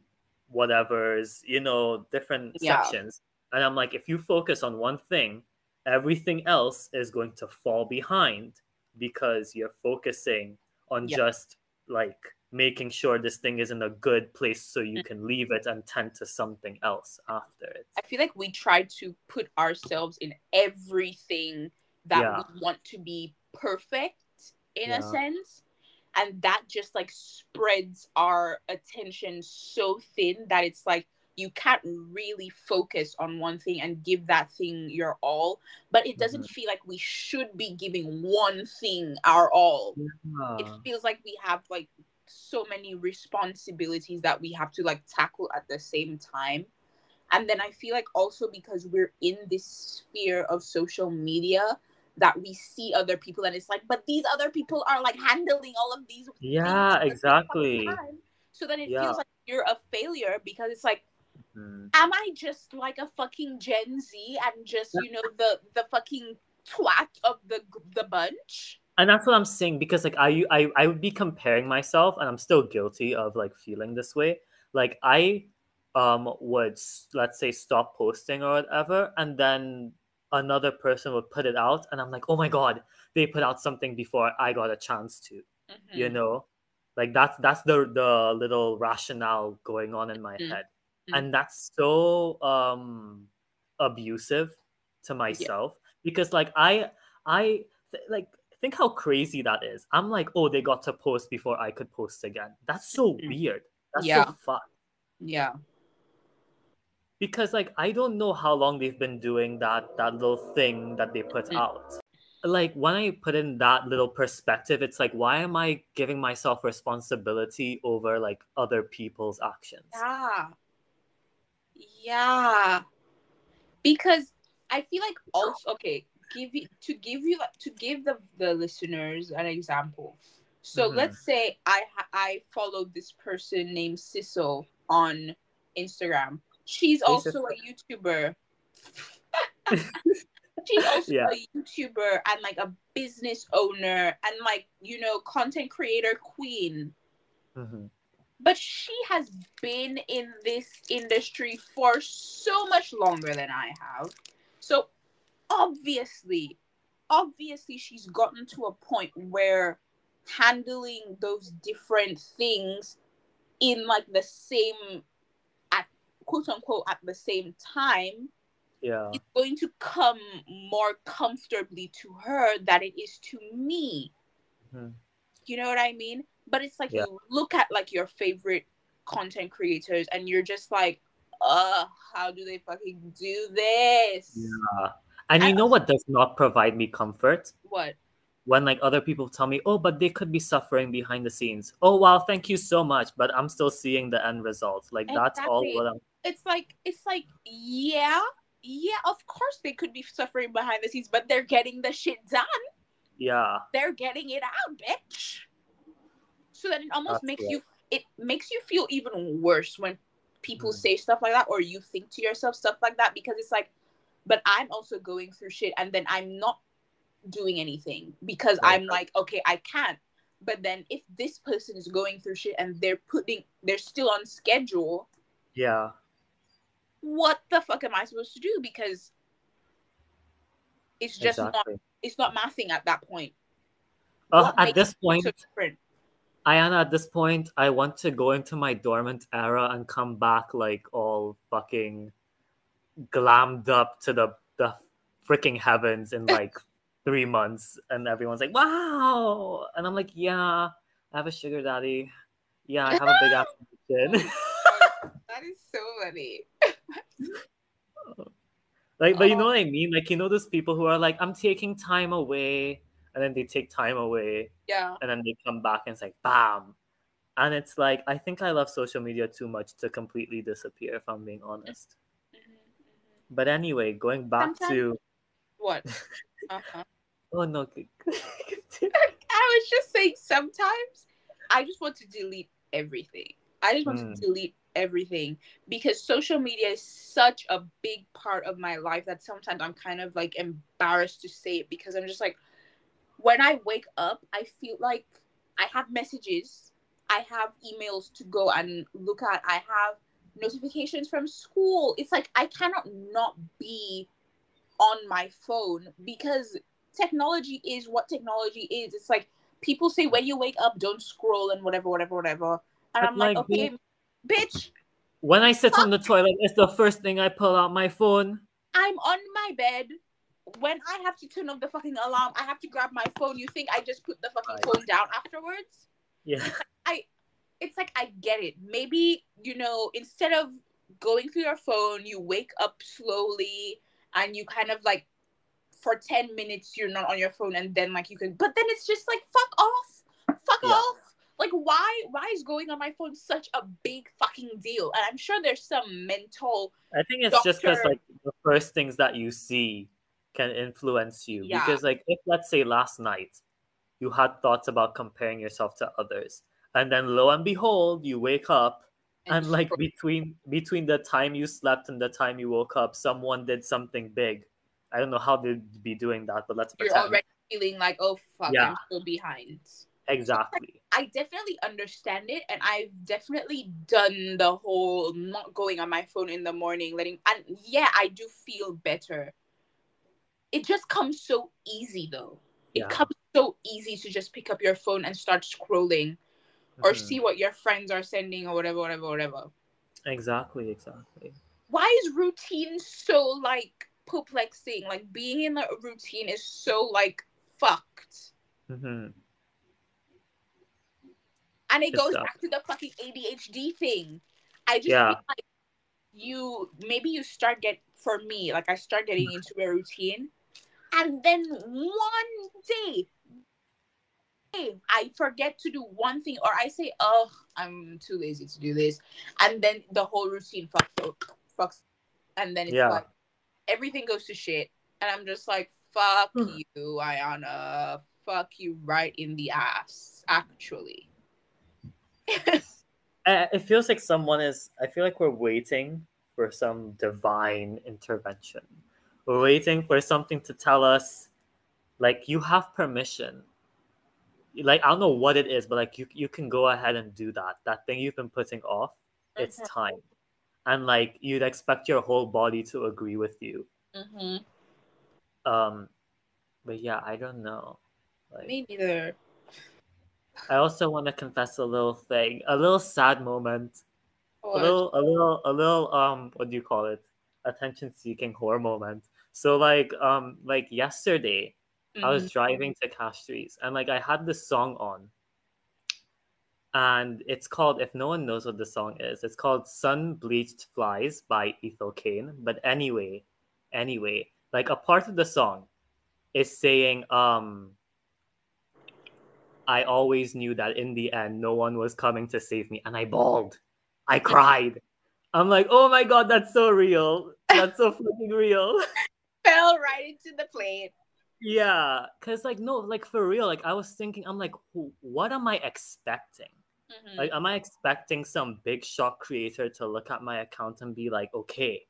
S1: whatever's, you know, different
S2: Yeah.
S1: sections. And I'm like, if you focus on one thing, everything else is going to fall behind because you're focusing on
S2: Yeah.
S1: just like making sure this thing is in a good place so you mm. can leave it and tend to something else after it.
S2: I feel like we try to put ourselves in everything that
S1: Yeah.
S2: we want to be perfect in
S1: Yeah.
S2: a sense. And that just like spreads our attention so thin that it's like you can't really focus on one thing and give that thing your all. But it doesn't mm-hmm. feel like we should be giving one thing our all. It feels like we have like so many responsibilities that we have to like tackle at the same time. And then I feel like also because we're in this sphere of social media that we see other people and it's like, but these other people are like handling all of these.
S1: Yeah, exactly.
S2: time. So then it
S1: Yeah.
S2: feels like you're a failure because it's like,
S1: Mhm.
S2: am I just like a fucking Gen Z and just you know the the fucking twat of the the bunch?
S1: and that's what i'm saying because like I, I i would be comparing myself and i'm still guilty of like feeling this way like i um would let's say stop posting or whatever and then another person would put it out and i'm like oh my god they put out something before i got a chance to you
S2: Mhm.
S1: know like that's that's the the little rationale going on in my
S2: Mm.
S1: head
S2: Mm.
S1: and that's so um abusive to myself because like i i th- like think how crazy that is i'm like oh they got to post before i could post again that's so
S2: Mhm.
S1: weird that's
S2: Yeah.
S1: so fun
S2: Yeah.
S1: Because like i don't know how long they've been doing that that little thing that they put
S2: Mm.
S1: out like when i put in that little perspective it's like why am i giving myself responsibility over like other people's actions
S2: Yeah. Yeah. Because I feel like also okay, give you to give you to give the the listeners an example. So
S1: Mhm.
S2: let's say I I followed this person named Sissel on Instagram. She's also a YouTuber. She's also
S1: Yeah.
S2: a YouTuber and like a business owner and like you know content creator queen
S1: Mhm.
S2: but she has been in this industry for so much longer than I have. So obviously, obviously she's gotten to a point where handling those different things in like the same quote unquote at the same time
S1: yeah
S2: it's going to come more comfortably to her than it is to me.
S1: Mhm.
S2: You know what I mean? But it's like
S1: Yeah.
S2: you look at like your favorite content creators and you're just like, uh, how do they fucking do this?
S1: Yeah. And you know what does not provide me comfort?
S2: What?
S1: When like other people tell me, oh, but they could be suffering behind the scenes. Oh wow, thank you so much. But I'm still seeing the end result. Like that's all what I'm
S2: It's like it's like, yeah, yeah, of course they could be suffering behind the scenes, but they're getting the shit done.
S1: yeah.
S2: They're getting it out, bitch. So that it almost
S1: That's
S2: makes
S1: right.
S2: you it makes you feel even worse when people
S1: Mm.
S2: say stuff like that or you think to yourself stuff like that because it's like but i'm also going through shit and then i'm not doing anything because
S1: Right.
S2: i'm like okay i can't but then if this person is going through shit and they're putting they're still on schedule
S1: Yeah.
S2: What the fuck am i supposed to do because it's just not it's not mathing at that point
S1: Uh, at this
S2: so
S1: point,
S2: different?
S1: Ayana, at this point, I want to go into my dormant era and come back like all fucking glammed up to the the freaking heavens in like three months, and everyone's like, "Wow!" And I'm like, "Yeah, I have a sugar daddy. Yeah, I have a big ass chin."
S2: that is so funny
S1: like, but you know
S2: Oh.
S1: what I mean? Like, you know, those people who are like, "I'm taking time away," and then they take time away,
S2: yeah
S1: and then they come back and it's like bam and it's like i think i love social media too much to completely disappear if i'm being honest
S2: Mhm, mhm.
S1: but anyway going back to
S2: what uh-huh
S1: oh no
S2: I was just saying sometimes I just want to delete everything. I just want
S1: Mm.
S2: to delete everything because social media is such a big part of my life that sometimes I'm kind of like embarrassed to say it because I'm just like when I wake up, I feel like I have messages, I have emails to go and look at, I have notifications from school. It's like I cannot not be on my phone because technology is what technology is. It's like people say when you wake up, don't scroll and whatever, whatever, whatever. And
S1: But,
S2: I'm like,
S1: like,
S2: okay, bitch,
S1: when i sit on the toilet it's the first thing i pull out my phone
S2: I'm on my bed when I have to turn off the fucking alarm, I have to grab my phone. You think I just put the fucking phone down afterwards?
S1: Yeah.
S2: I it's like I get it. Maybe, you know, instead of going through your phone, you wake up slowly and you kind of like for 10 minutes you're not on your phone and then like you can but then it's just like fuck off. Fuck
S1: Yeah.
S2: off. Like why why is going on my phone such a big fucking deal? And I'm sure there's some mental
S1: I think it's just because like the first things that you see can influence you.
S2: Yeah.
S1: Because like if let's say last night you had thoughts about comparing yourself to others, and then lo and behold, you wake up and like between between the time you slept and the time you woke up, someone did something big. I don't know how they'd be doing that, but let's
S2: you're
S1: pretend.
S2: already feeling like, oh fuck,
S1: Yeah.
S2: I'm still behind.
S1: Exactly.
S2: I definitely understand it, and I've definitely done the whole not going on my phone in the morning, letting, and yeah, I do feel better. It just comes so easy, though. It
S1: Yeah.
S2: comes so easy to just pick up your phone and start scrolling, or
S1: Mhm.
S2: see what your friends are sending, or whatever, whatever, whatever.
S1: Exactly, exactly.
S2: Why is routine so like perplexing? Like being in a routine is so like fucked.
S1: hmm
S2: And it goes back to the fucking ADHD thing. I just
S1: Yeah.
S2: feel like you maybe you start get for me, like I start getting into a routine, and then one day I forget to do one thing, or I say, "Oh, I'm too lazy to do this," and then the whole routine fucks up, fucks, and then it's
S1: Yeah.
S2: like everything goes to shit, and I'm just like, "Fuck
S1: Hmm.
S2: you, Ayana, fuck you right in the ass." Actually,
S1: It feels like someone is i feel like we're waiting for some divine intervention we're waiting for something to tell us like you have permission like i don't know what it is but like you, you can go ahead and do that that thing you've been putting off it's
S2: Mhm.
S1: time and like you'd expect your whole body to agree with you
S2: mm-hmm.
S1: um but yeah i don't know like
S2: me neither.
S1: I also want to confess a little thing a little sad moment. A little a little a little um what do you call it? Attention seeking horror moment. So like um like yesterday i
S2: Mhm.
S1: was driving to Cash castries and like i had this song on. And it's called if no one knows what the song is it's called sun bleached flies by Ethel Cain. But anyway anyway like a part of the song is saying um i always knew that in the end no one was coming to save me and i bawled i cried i'm like oh my god that's so real that's so fucking real
S2: fell right into the plate.
S1: yeah because like no like for real like i was thinking i'm like what am i expecting
S2: Mhm.
S1: like am i expecting some big shot creator to look at my account and be like okay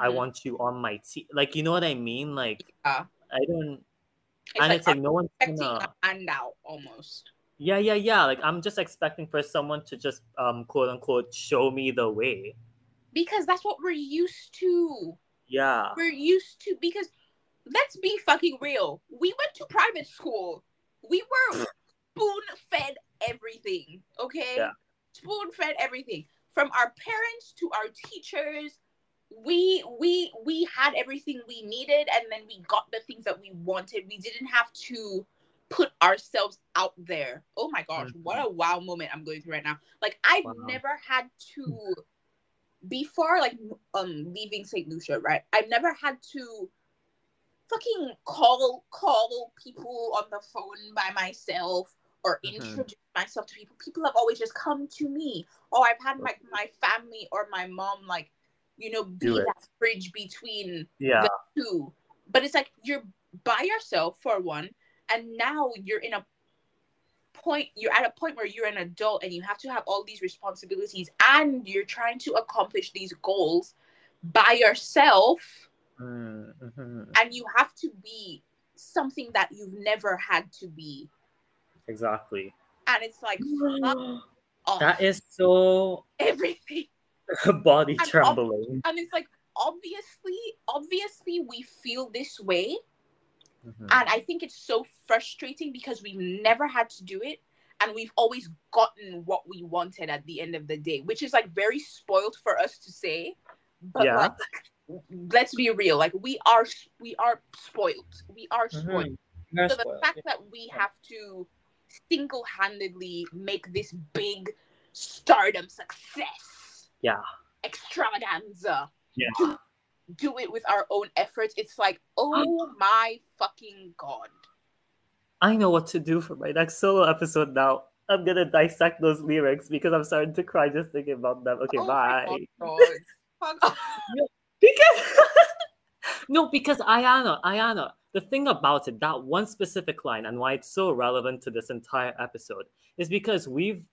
S1: i
S2: Mhm.
S1: want you on my team like you know what i mean like
S2: Yeah.
S1: i don't
S2: It's
S1: and
S2: like
S1: it's like no one's gonna
S2: a handout almost.
S1: yeah yeah yeah like i'm just expecting for someone to just um quote unquote show me the way
S2: Because that's what we're used to.
S1: yeah
S2: We're used to because let's be fucking real. We went to private school. We were spoon fed everything. Okay?
S1: Yeah.
S2: Spoon fed everything. From our parents to our teachers. We we we had everything we needed and then we got the things that we wanted. We didn't have to put ourselves out there. Oh my gosh, what a wow moment I'm going through right now. Like I've
S1: Wow.
S2: never had to before like um leaving St. Lucia, right? I've never had to fucking call call people on the phone by myself or
S1: Mhm.
S2: introduce myself to people. People have always just come to me. Or I've had my my family or my mom like, you know, be
S1: Do it.
S2: that bridge between
S1: yeah the
S2: two. But it's like you're by yourself for one, and now you're in a point you're at a point where you're an adult and you have to have all these responsibilities and you're trying to accomplish these goals by yourself
S1: Mm, mhm.
S2: and you have to be something that you've never had to be
S1: exactly
S2: and it's like
S1: that is so
S2: everything
S1: body
S2: ob-
S1: trembling
S2: and it's like obviously obviously we feel this way
S1: Mhm.
S2: And I think it's so frustrating because we've never had to do it and we've always gotten what we wanted at the end of the day, which is like very spoiled for us to say. But
S1: Yeah.
S2: like let's be real. Like we are we are spoiled. We are
S1: Mhm.
S2: spoiled.
S1: You're
S2: So the
S1: spoiled.
S2: fact that we have to single-handedly make this big stardom success,
S1: Yeah.
S2: extravaganza,
S1: Yeah.
S2: do, do it with our own efforts, it's like, oh um, my fucking god.
S1: I know what to do for my next solo episode now. I'm gonna dissect those lyrics because I'm starting to cry just thinking about them. Okay,
S2: Oh
S1: bye. Because no, because Ayana, Ayana, the thing about it, that one specific line and why it's so relevant to this entire episode is because we've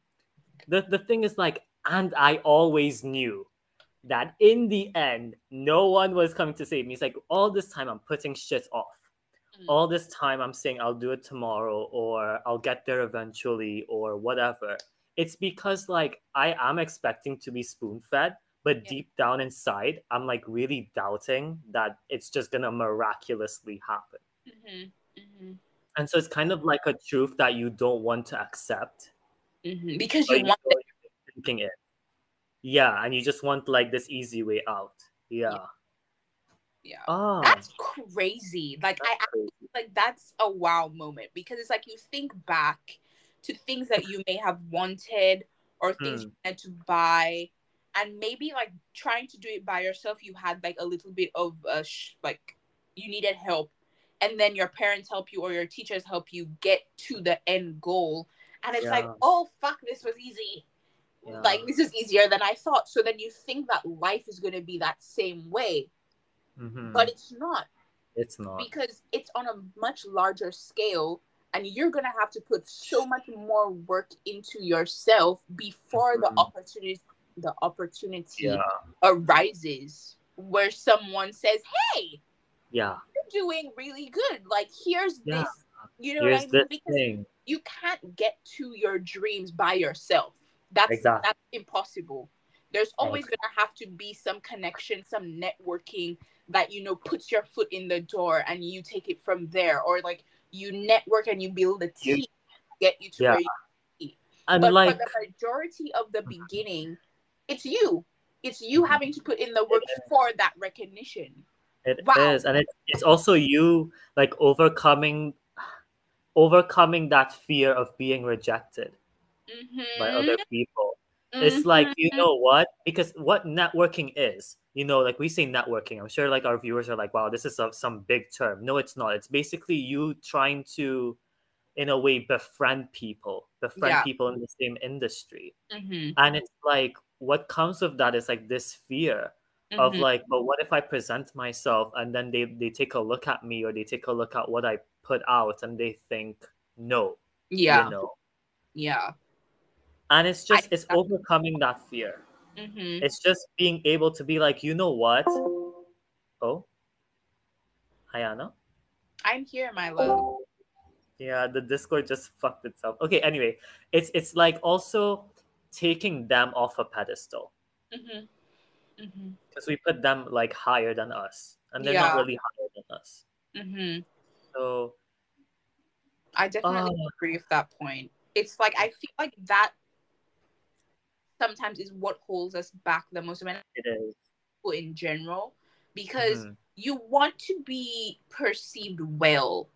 S1: the, the thing is like, and I always knew that in the end, no one was coming to save me. It's like all this time I'm putting shit off.
S2: Mm.
S1: All this time I'm saying I'll do it tomorrow or I'll get there eventually or whatever. It's because like I am expecting to be spoon fed, but
S2: Yeah.
S1: deep down inside, I'm like really doubting that it's just gonna miraculously happen.
S2: Mhm, mhm,
S1: And so it's kind of like a truth that you don't want to accept.
S2: mhm. Because you want
S1: know it. Yeah, and you just want like this easy way out. Yeah.
S2: yeah.
S1: Oh,
S2: That's crazy. Like I
S1: crazy.
S2: like that's a wow moment because it's like you think back to things that you may have wanted or things
S1: Mm.
S2: you had to buy and maybe like trying to do it by yourself you had like a little bit of uh sh- like you needed help and then your parents help you or your teachers help you get to the end goal and it's like oh fuck this was easy
S1: Yeah.
S2: like this is easier than i thought so then you think that life is going to be that same way
S1: Mhm.
S2: but it's not
S1: it's not.
S2: because it's on a much larger scale and you're going to have to put so much more work into yourself before the
S1: Mhm.
S2: opportunity the opportunity
S1: Yeah.
S2: arises where someone says hey
S1: Yeah.
S2: you're doing really good like here's
S1: Yeah.
S2: this you know
S1: Here's
S2: what i mean because
S1: thing.
S2: you can't get to your dreams by yourself that's
S1: Exactly.
S2: that's impossible. There's always going to have to be some connection some networking that you know puts your foot in the door and you take it from there or like you network and you build a team to get you to
S1: Yeah.
S2: where you
S1: And
S2: but
S1: like
S2: for the majority of the mm-hmm. beginning it's you. It's you mm-hmm. having to put in the work for that recognition.
S1: It is,
S2: Wow.
S1: and it's it's also you like overcoming overcoming that fear of being rejected by
S2: Mhm.
S1: other people. It's like you know what? Because what networking is, you know, like we say networking. I'm sure like our viewers are like, wow, this is a, some big term. No, it's not. It's basically you trying to, in a way, befriend people, befriend
S2: Yeah.
S1: people in the same industry.
S2: Mhm.
S1: And it's like what comes of that is like this fear of
S2: Mhm.
S1: like, but what if I present myself and then they they take a look at me or they take a look at what I put out and they think no,
S2: yeah
S1: you know.
S2: yeah
S1: And it's just it's overcoming that fear.
S2: Mhm.
S1: It's just being able to be like, you know what? Oh, Ayana.
S2: i'm here my love
S1: Yeah, the Discord just fucked itself. Okay, anyway, it's it's like also taking them off a pedestal
S2: Mhm. Mhm.
S1: because we put them like higher than us, and they're
S2: Yeah.
S1: not really higher than us.
S2: Mhm.
S1: So
S2: I definitely
S1: Oh.
S2: agree with that point. It's like I feel like that sometimes is what holds us back the most when
S1: it is.
S2: in general because
S1: Mhm.
S2: you want to be perceived well.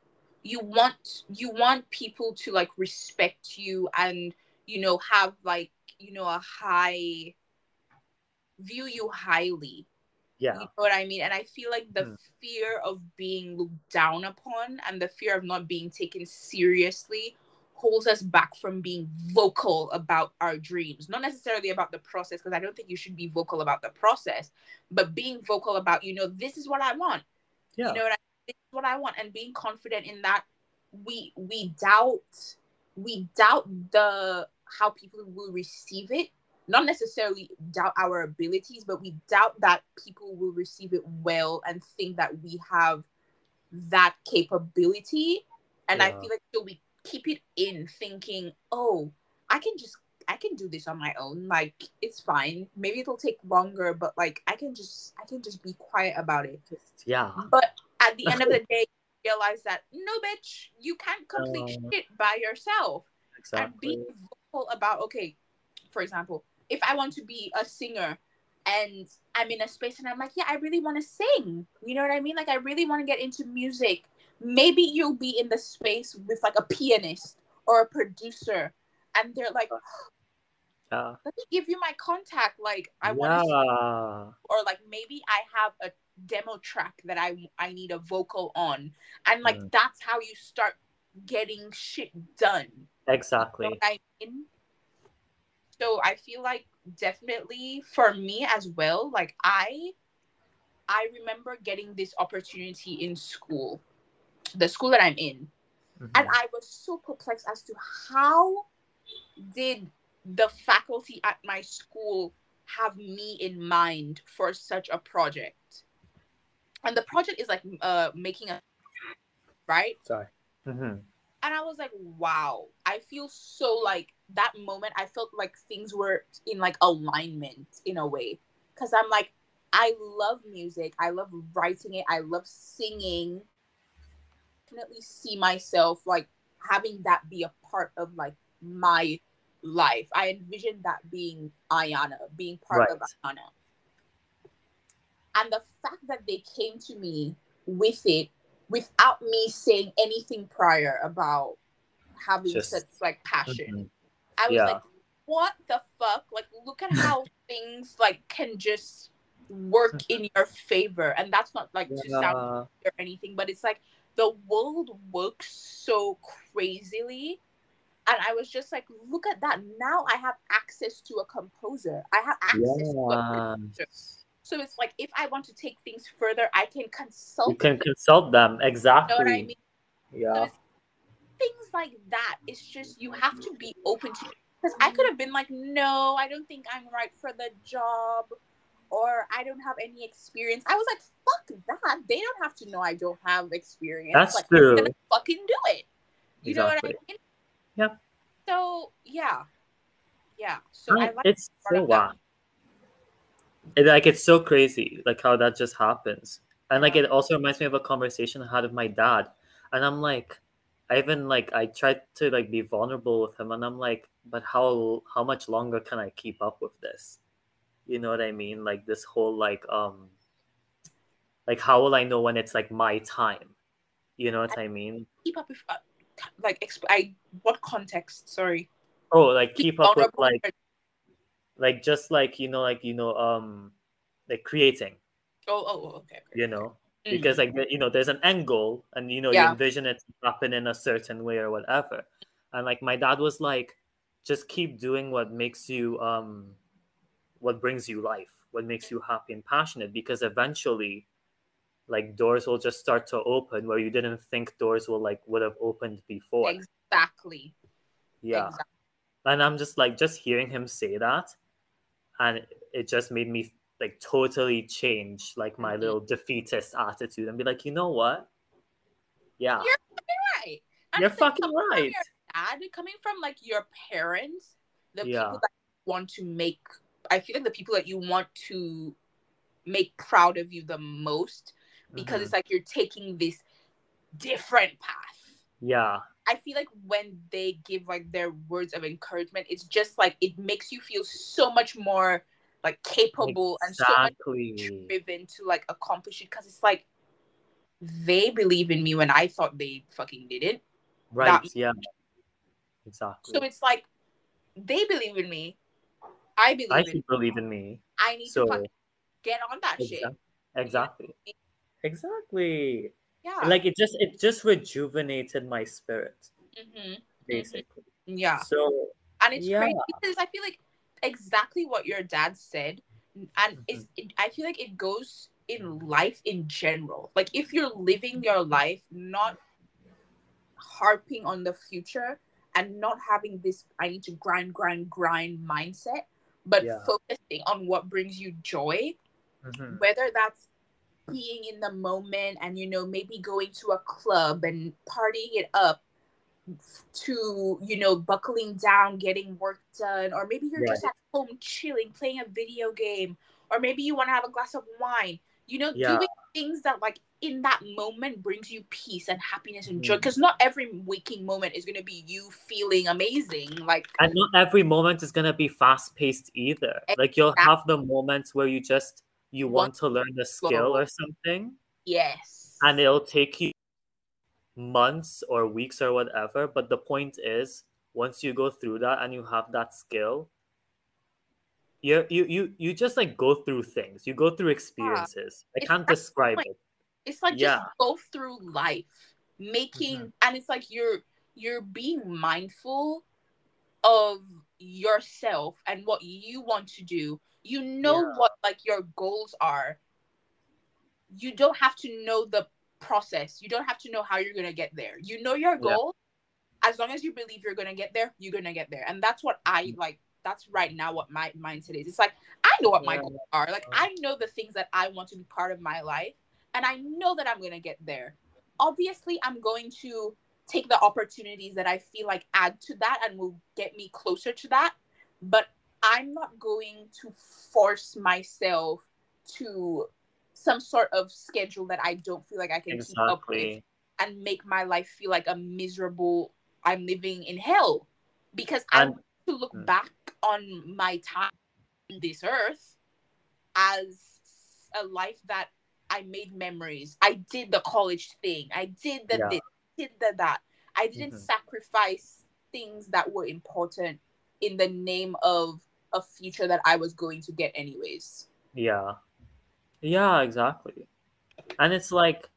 S2: You want you want people to like respect you and you know have like you know a high view you highly.
S1: Yeah.
S2: You know what I mean? And I feel like the
S1: Hmm.
S2: fear of being looked down upon and the fear of not being taken seriously holds us back from being vocal about our dreams. Not necessarily about the process, because I don't think you should be vocal about the process, but being vocal about, you know, this is what I want.
S1: Yeah.
S2: You know what I this is what I want and being confident in that we we doubt we doubt the how people will receive it not necessarily doubt our abilities, but we doubt that people will receive it well and think that we have that capability. And I feel like so we keep it in thinking, oh, I can just I can do this on my own. Like it's fine. Maybe it'll take longer, but like I can just I can just be quiet about it.
S1: yeah.
S2: But at the end of the day, realize that no bitch, you can't complete
S1: No.
S2: shit by yourself
S1: Exactly.
S2: and being vocal about okay for example if i want to be a singer and I'm in a space and I'm like, yeah, I really want to sing. You know what I mean? Like, I really want to get into music. Maybe you'll be in the space with like a pianist or a producer, and they're like,
S1: Yeah.
S2: let me give you my contact. Like, I want to,
S1: Yeah.
S2: or like maybe I have a demo track that I I need a vocal on, and like
S1: Mm.
S2: that's how you start getting shit done. You know
S1: Exactly.
S2: I mean? So I feel like definitely for me as well, like I I remember getting this opportunity in school, the school that I'm in.
S1: Mhm.
S2: And I was so perplexed as to how did the faculty at my school have me in mind for such a project? And the project is like uh making a right?
S1: Sorry. Mhm.
S2: and I was like, wow, I feel so like that moment. I felt like things were in like alignment in a way. Cause I'm like, I love music. I love writing it. I love singing. Definitely see myself like having that be a part of like my life. I envision that being Ayana, being part of
S1: Right.
S2: Ayana. And the fact that they came to me with it without me saying anything prior about having
S1: Just-
S2: such like passion.
S1: Mhm.
S2: I was
S1: Yeah.
S2: like, what the fuck? Like, look at how things like can just work in your favor. And that's not like to sound or anything, but it's like the world works so crazily. And I was just like, look at that. Now I have access to a composer. I have access to a
S1: Yes.
S2: so it's like if I want to take things further, I can consult
S1: You can
S2: them,
S1: consult them exactly
S2: you know I mean?
S1: Yeah.
S2: it's things like that. It's just you have to be open to because I could have been like, no, I don't think I'm right for the job, or I don't have any experience. I was like, fuck that. They don't have to know I don't have experience.
S1: That's
S2: like,
S1: true.
S2: I'm gonna fucking do it. You know what I mean?
S1: Yep.
S2: So yeah, yeah. So mm, I
S1: No,
S2: like
S1: it's so wow. It, like it's so crazy, like how that just happens, and like it also reminds me of a conversation I had with my dad, and I'm like, I even like I tried to like be vulnerable with him, and I'm like, but how how much longer can I keep up with this? You know what I mean? Like this whole like um, like how will I know when it's like my time? You know what I mean?
S2: keep up with uh, like exp- I what context? Sorry.
S1: Oh, like keep up with like like just like you know like you know um like creating
S2: Oh, oh, oh, okay.
S1: you know
S2: Mm.
S1: because like you know there's an end goal and you know you envision it happen in a certain way or whatever and like my dad was like just keep doing what makes you um what brings you life what makes you happy and passionate because eventually like doors will just start to open where you didn't think doors will like would have opened before
S2: Exactly.
S1: yeah
S2: Exactly.
S1: and i'm just like just hearing him say that and it just made me like totally change like my
S2: Mhm.
S1: little defeatist attitude and be like you know what yeah
S2: You're fucking Right. And
S1: you're fucking right
S2: dad, coming from like your parents, the
S1: Yeah.
S2: people that want to make, I feel like the people that you want to make proud of you the most because
S1: Mhm.
S2: it's like you're taking this different path.
S1: yeah
S2: I feel like when they give like their words of encouragement, it's just like it makes you feel so much more like capable and so much driven to like accomplish it because it's like they believe in me when I thought they fucking didn't.
S1: right
S2: that-
S1: yeah exactly
S2: So it's like they believe in me. I believe
S1: i
S2: in
S1: believe in me
S2: I need
S1: so
S2: to get on that shit.
S1: exa- exactly exactly
S2: Yeah.
S1: like it just it just rejuvenated my spirit
S2: hmm
S1: basically
S2: Yeah.
S1: so
S2: And it's
S1: Yeah.
S2: crazy because I feel like exactly what your dad said, and
S1: Mm-hmm.
S2: it's it, I feel like it goes in life in general. Like if you're living your life not harping on the future and not having this I need to grind, grind, grind mindset, but
S1: Yeah.
S2: focusing on what brings you joy,
S1: mhm.
S2: whether that's being in the moment and you know maybe going to a club and partying it up to you know buckling down getting work done or maybe you're just at home chilling playing a video game or maybe you want to have a glass of wine you know
S1: Yeah.
S2: doing things that like in that moment brings you peace and happiness and joy
S1: mm.
S2: because not every waking moment is going to be you feeling amazing like
S1: and not every moment is gonna be fast paced either. Like you'll have the moments where you just you want to learn a skill or something,
S2: yes
S1: and it'll take you months or weeks or whatever. But the point is, once you go through that and you have that skill, you you you you just like go through things. You go through experiences. I
S2: It's
S1: can't describe it.
S2: It's like
S1: Yeah.
S2: just go through life making
S1: Mhm.
S2: and it's like you're you're being mindful of yourself and what you want to do. You know
S1: Yeah.
S2: what like your goals are. You don't have to know the process. You don't have to know how you're going to get there. You know your
S1: Yeah.
S2: goal as long as you believe you're going to get there you're going to get there. And that's what i
S1: Mm.
S2: like that's right now what my mindset is. It's like i know what my goals are. Like i know the things that i want to be part of my life and I know that I'm going to get there. Obviously, I'm going to take the opportunities that I feel like add to that and will get me closer to that. But I'm not going to force myself to some sort of schedule that I don't feel like I can keep up with and make my life feel like a miserable, I'm living in hell. Because I
S1: And
S2: want to look
S1: Mm.
S2: back on my time on this earth as a life that I made memories. I did the college thing. I did the
S1: Yeah.
S2: this, did the that. I didn't
S1: Mhm.
S2: sacrifice things that were important in the name of a future that I was going to get anyways.
S1: Yeah. Yeah, exactly. And it's like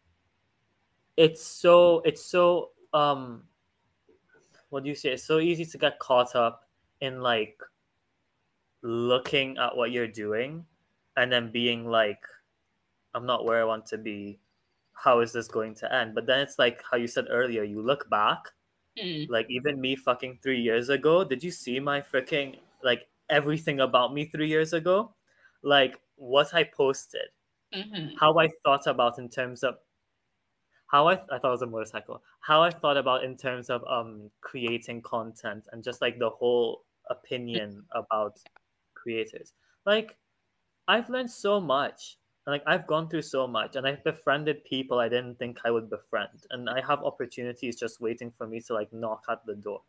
S1: it's so it's so um what do you say? It's so easy to get caught up in like looking at what you're doing and then being like I'm not where I want to be. How is this going to end? But then it's like how you said earlier, you look back
S2: Mm.
S1: like even me fucking three years ago did you see my freaking like everything about me three years ago like what i posted
S2: Mhm.
S1: how i thought about in terms of how I, I thought it was a motorcycle how i thought about in terms of um creating content and just like the whole opinion about creators like i've learned so much like I've gone through so much and I've befriended people I didn't think I would befriend. And I have opportunities just waiting for me to like knock at the door.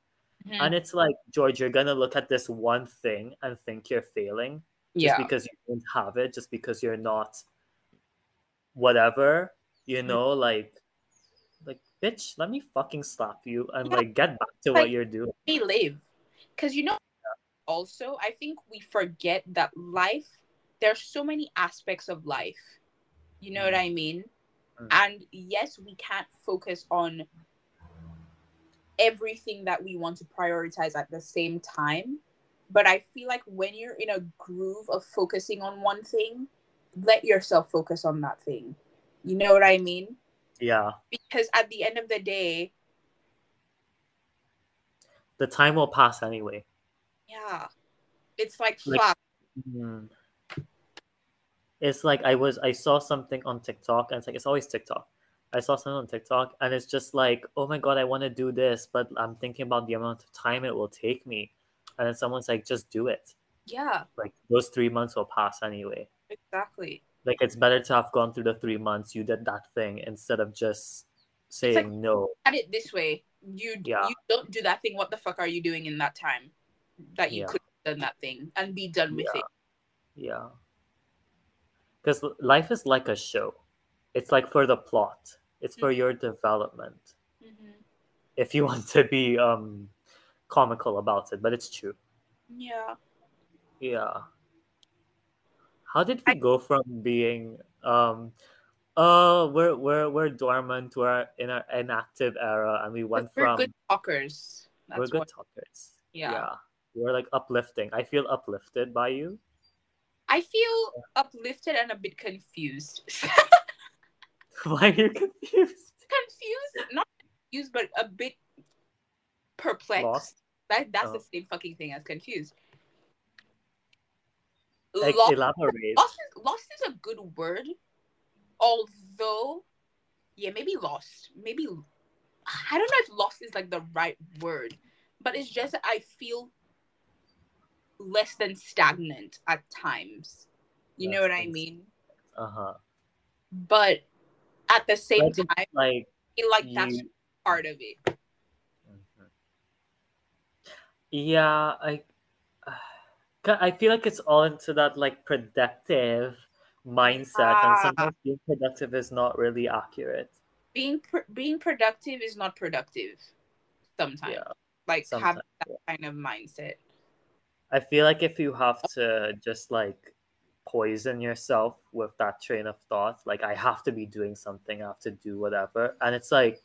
S2: Mhm.
S1: And it's like, George, you're gonna look at this one thing and think you're failing just
S2: yeah.
S1: because you don't have it, just because you're not whatever, you know, like like bitch, let me fucking slap you and
S2: Yeah.
S1: like get back to
S2: Like-
S1: what you're doing.
S2: we live because you know also i think we forget that life there's so many aspects of life you know what i mean
S1: Mm.
S2: and yes we can't focus on everything that we want to prioritize at the same time but i feel like when you're in a groove of focusing on one thing let yourself focus on that thing you know what i mean
S1: Yeah.
S2: because at the end of the day
S1: The time will pass anyway.
S2: yeah it's like
S1: Like-
S2: fuck
S1: Mm. It's like I was I saw something on TikTok and it's like it's always TikTok. I saw something on TikTok and it's just like, oh my god, I want to do this, but I'm thinking about the amount of time it will take me. And then someone's like, just do it.
S2: yeah
S1: Like those three months will pass anyway.
S2: exactly
S1: Like it's better to have gone through the three months you did that thing instead of just saying
S2: like-
S1: no.
S2: at it this way you
S1: Yeah.
S2: you don't do that thing what the fuck are you doing in that time that you
S1: Yeah.
S2: could have done that thing and be done with
S1: Yeah.
S2: it
S1: Yeah. Because life is like a show. It's like for the plot. It's for your development. if you want to be um comical about it, but it's true.
S2: yeah
S1: Yeah. How did we go from being um oh we're we're we're dormant, we're in our inactive era and we went
S2: we're
S1: from
S2: good talkers that's
S1: we're good
S2: what
S1: talkers.
S2: Yeah.
S1: We're like uplifting. I feel uplifted by you.
S2: I feel uplifted and a bit confused
S1: Why are you confused?
S2: confused not confused but a bit perplexed
S1: Lost?
S2: that that's
S1: Oh.
S2: the same fucking thing as confused
S1: Like
S2: lost,
S1: elaborate.
S2: lost, is, lost is a good word although yeah maybe lost maybe i don't know if lost is like the right word but it's just that i feel less than stagnant at times you know what i mean
S1: Uh-huh.
S2: but at the same
S1: Like,
S2: time,
S1: like
S2: like that's part of it.
S1: Mhm. yeah i Ca- I feel like it's all into that like productive mindset, and
S2: Ah.
S1: sometimes being productive is not really accurate.
S2: Being pr- being productive is not productive. Sometimes,
S1: Yeah,
S2: like
S1: sometimes.
S2: have that kind of mindset.
S1: I feel like if you have to just like poison yourself with that train of thought, like I have to be doing something, I have to do whatever, and it's like,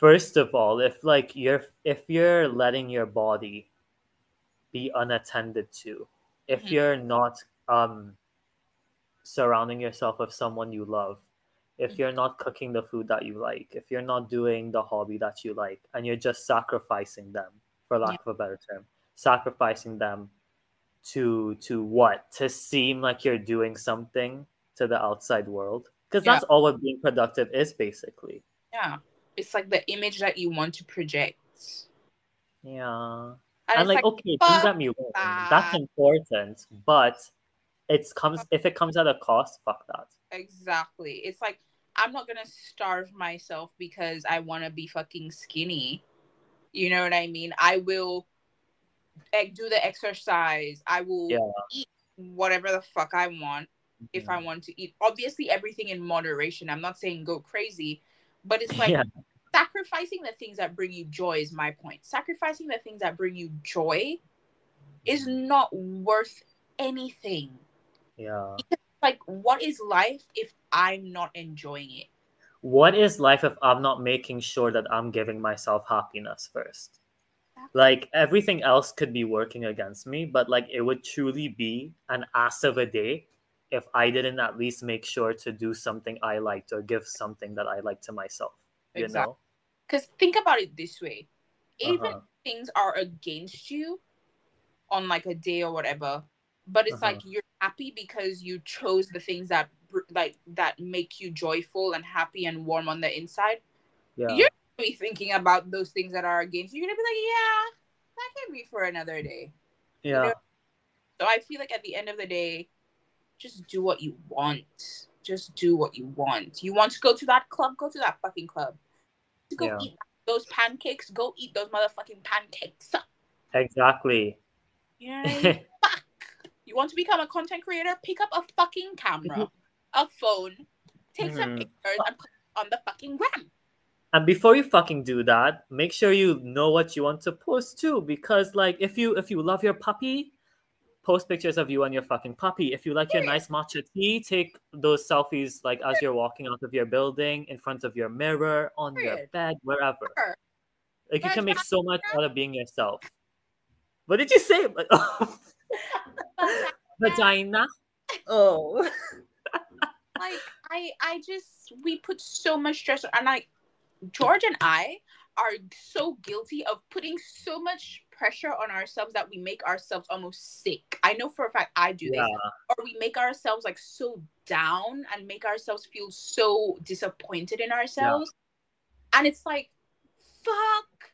S1: first of all, if like you're if you're letting your body be unattended to, if
S2: Mhm.
S1: you're not um surrounding yourself with someone you love, if
S2: Mhm.
S1: you're not cooking the food that you like, if you're not doing the hobby that you like, and you're just sacrificing them, for lack of a better term, sacrificing them to to what? To seem like you're doing something to the outside world. Because
S2: Yeah.
S1: that's all what being productive is basically.
S2: Yeah, it's like the image that you want to project.
S1: Yeah.
S2: And,
S1: And, like,
S2: like,
S1: okay, don't get me that's important, but it's comes if it comes at a cost, fuck that.
S2: exactly. It's like I'm not gonna starve myself because I want to be fucking skinny. You know what I mean? I will like, do the exercise. I will
S1: Yeah.
S2: eat whatever the fuck I want if I want to eat. Obviously, everything in moderation. I'm not saying go crazy, but it's like
S1: yeah.
S2: sacrificing the things that bring you joy is my point. Sacrificing the things that bring you joy is not worth anything.
S1: Yeah.
S2: Like, what is life if I'm not enjoying it?
S1: What is life if I'm not making sure that I'm giving myself happiness first? Like everything else could be working against me, but like it would truly be an ass of a day if I didn't at least make sure to do something I liked or give something that I like to myself. You
S2: Exactly.
S1: know?
S2: Because think about it this way even
S1: Uh-huh.
S2: things are against you on like a day or whatever, but it's
S1: Uh-huh.
S2: like you're happy because you chose the things that like that make you joyful and happy and warm on the inside.
S1: Yeah.
S2: You're be thinking about those things that are against you. You're gonna be like, yeah, that can be for another day.
S1: yeah.
S2: know, So I feel like at the end of the day, just do what you want. Just do what you want. You want to go to that club, go to that fucking club. To go
S1: Yeah.
S2: eat those pancakes, go eat those motherfucking pancakes.
S1: Exactly.
S2: You know what I mean? Fuck. You want to become a content creator? Pick up a fucking camera, a phone, take some
S1: Mhm.
S2: pictures, and put it on the fucking gram.
S1: And before you fucking do that make sure you know what you want to post too because like if you if you love your puppy post pictures of you and your fucking puppy. If you like your nice matcha tea take those selfies like as you're walking out of your building in front of your mirror on your bed wherever. Like you can make so much out of being yourself. What did you say? Vagina? Oh.
S2: Like I I just we put so much stress and like George and I are so guilty of putting so much pressure on ourselves that we make ourselves almost sick. I know for a fact I do
S1: yeah
S2: this. Or we make ourselves like so down and make ourselves feel so disappointed in ourselves. And it's like fuck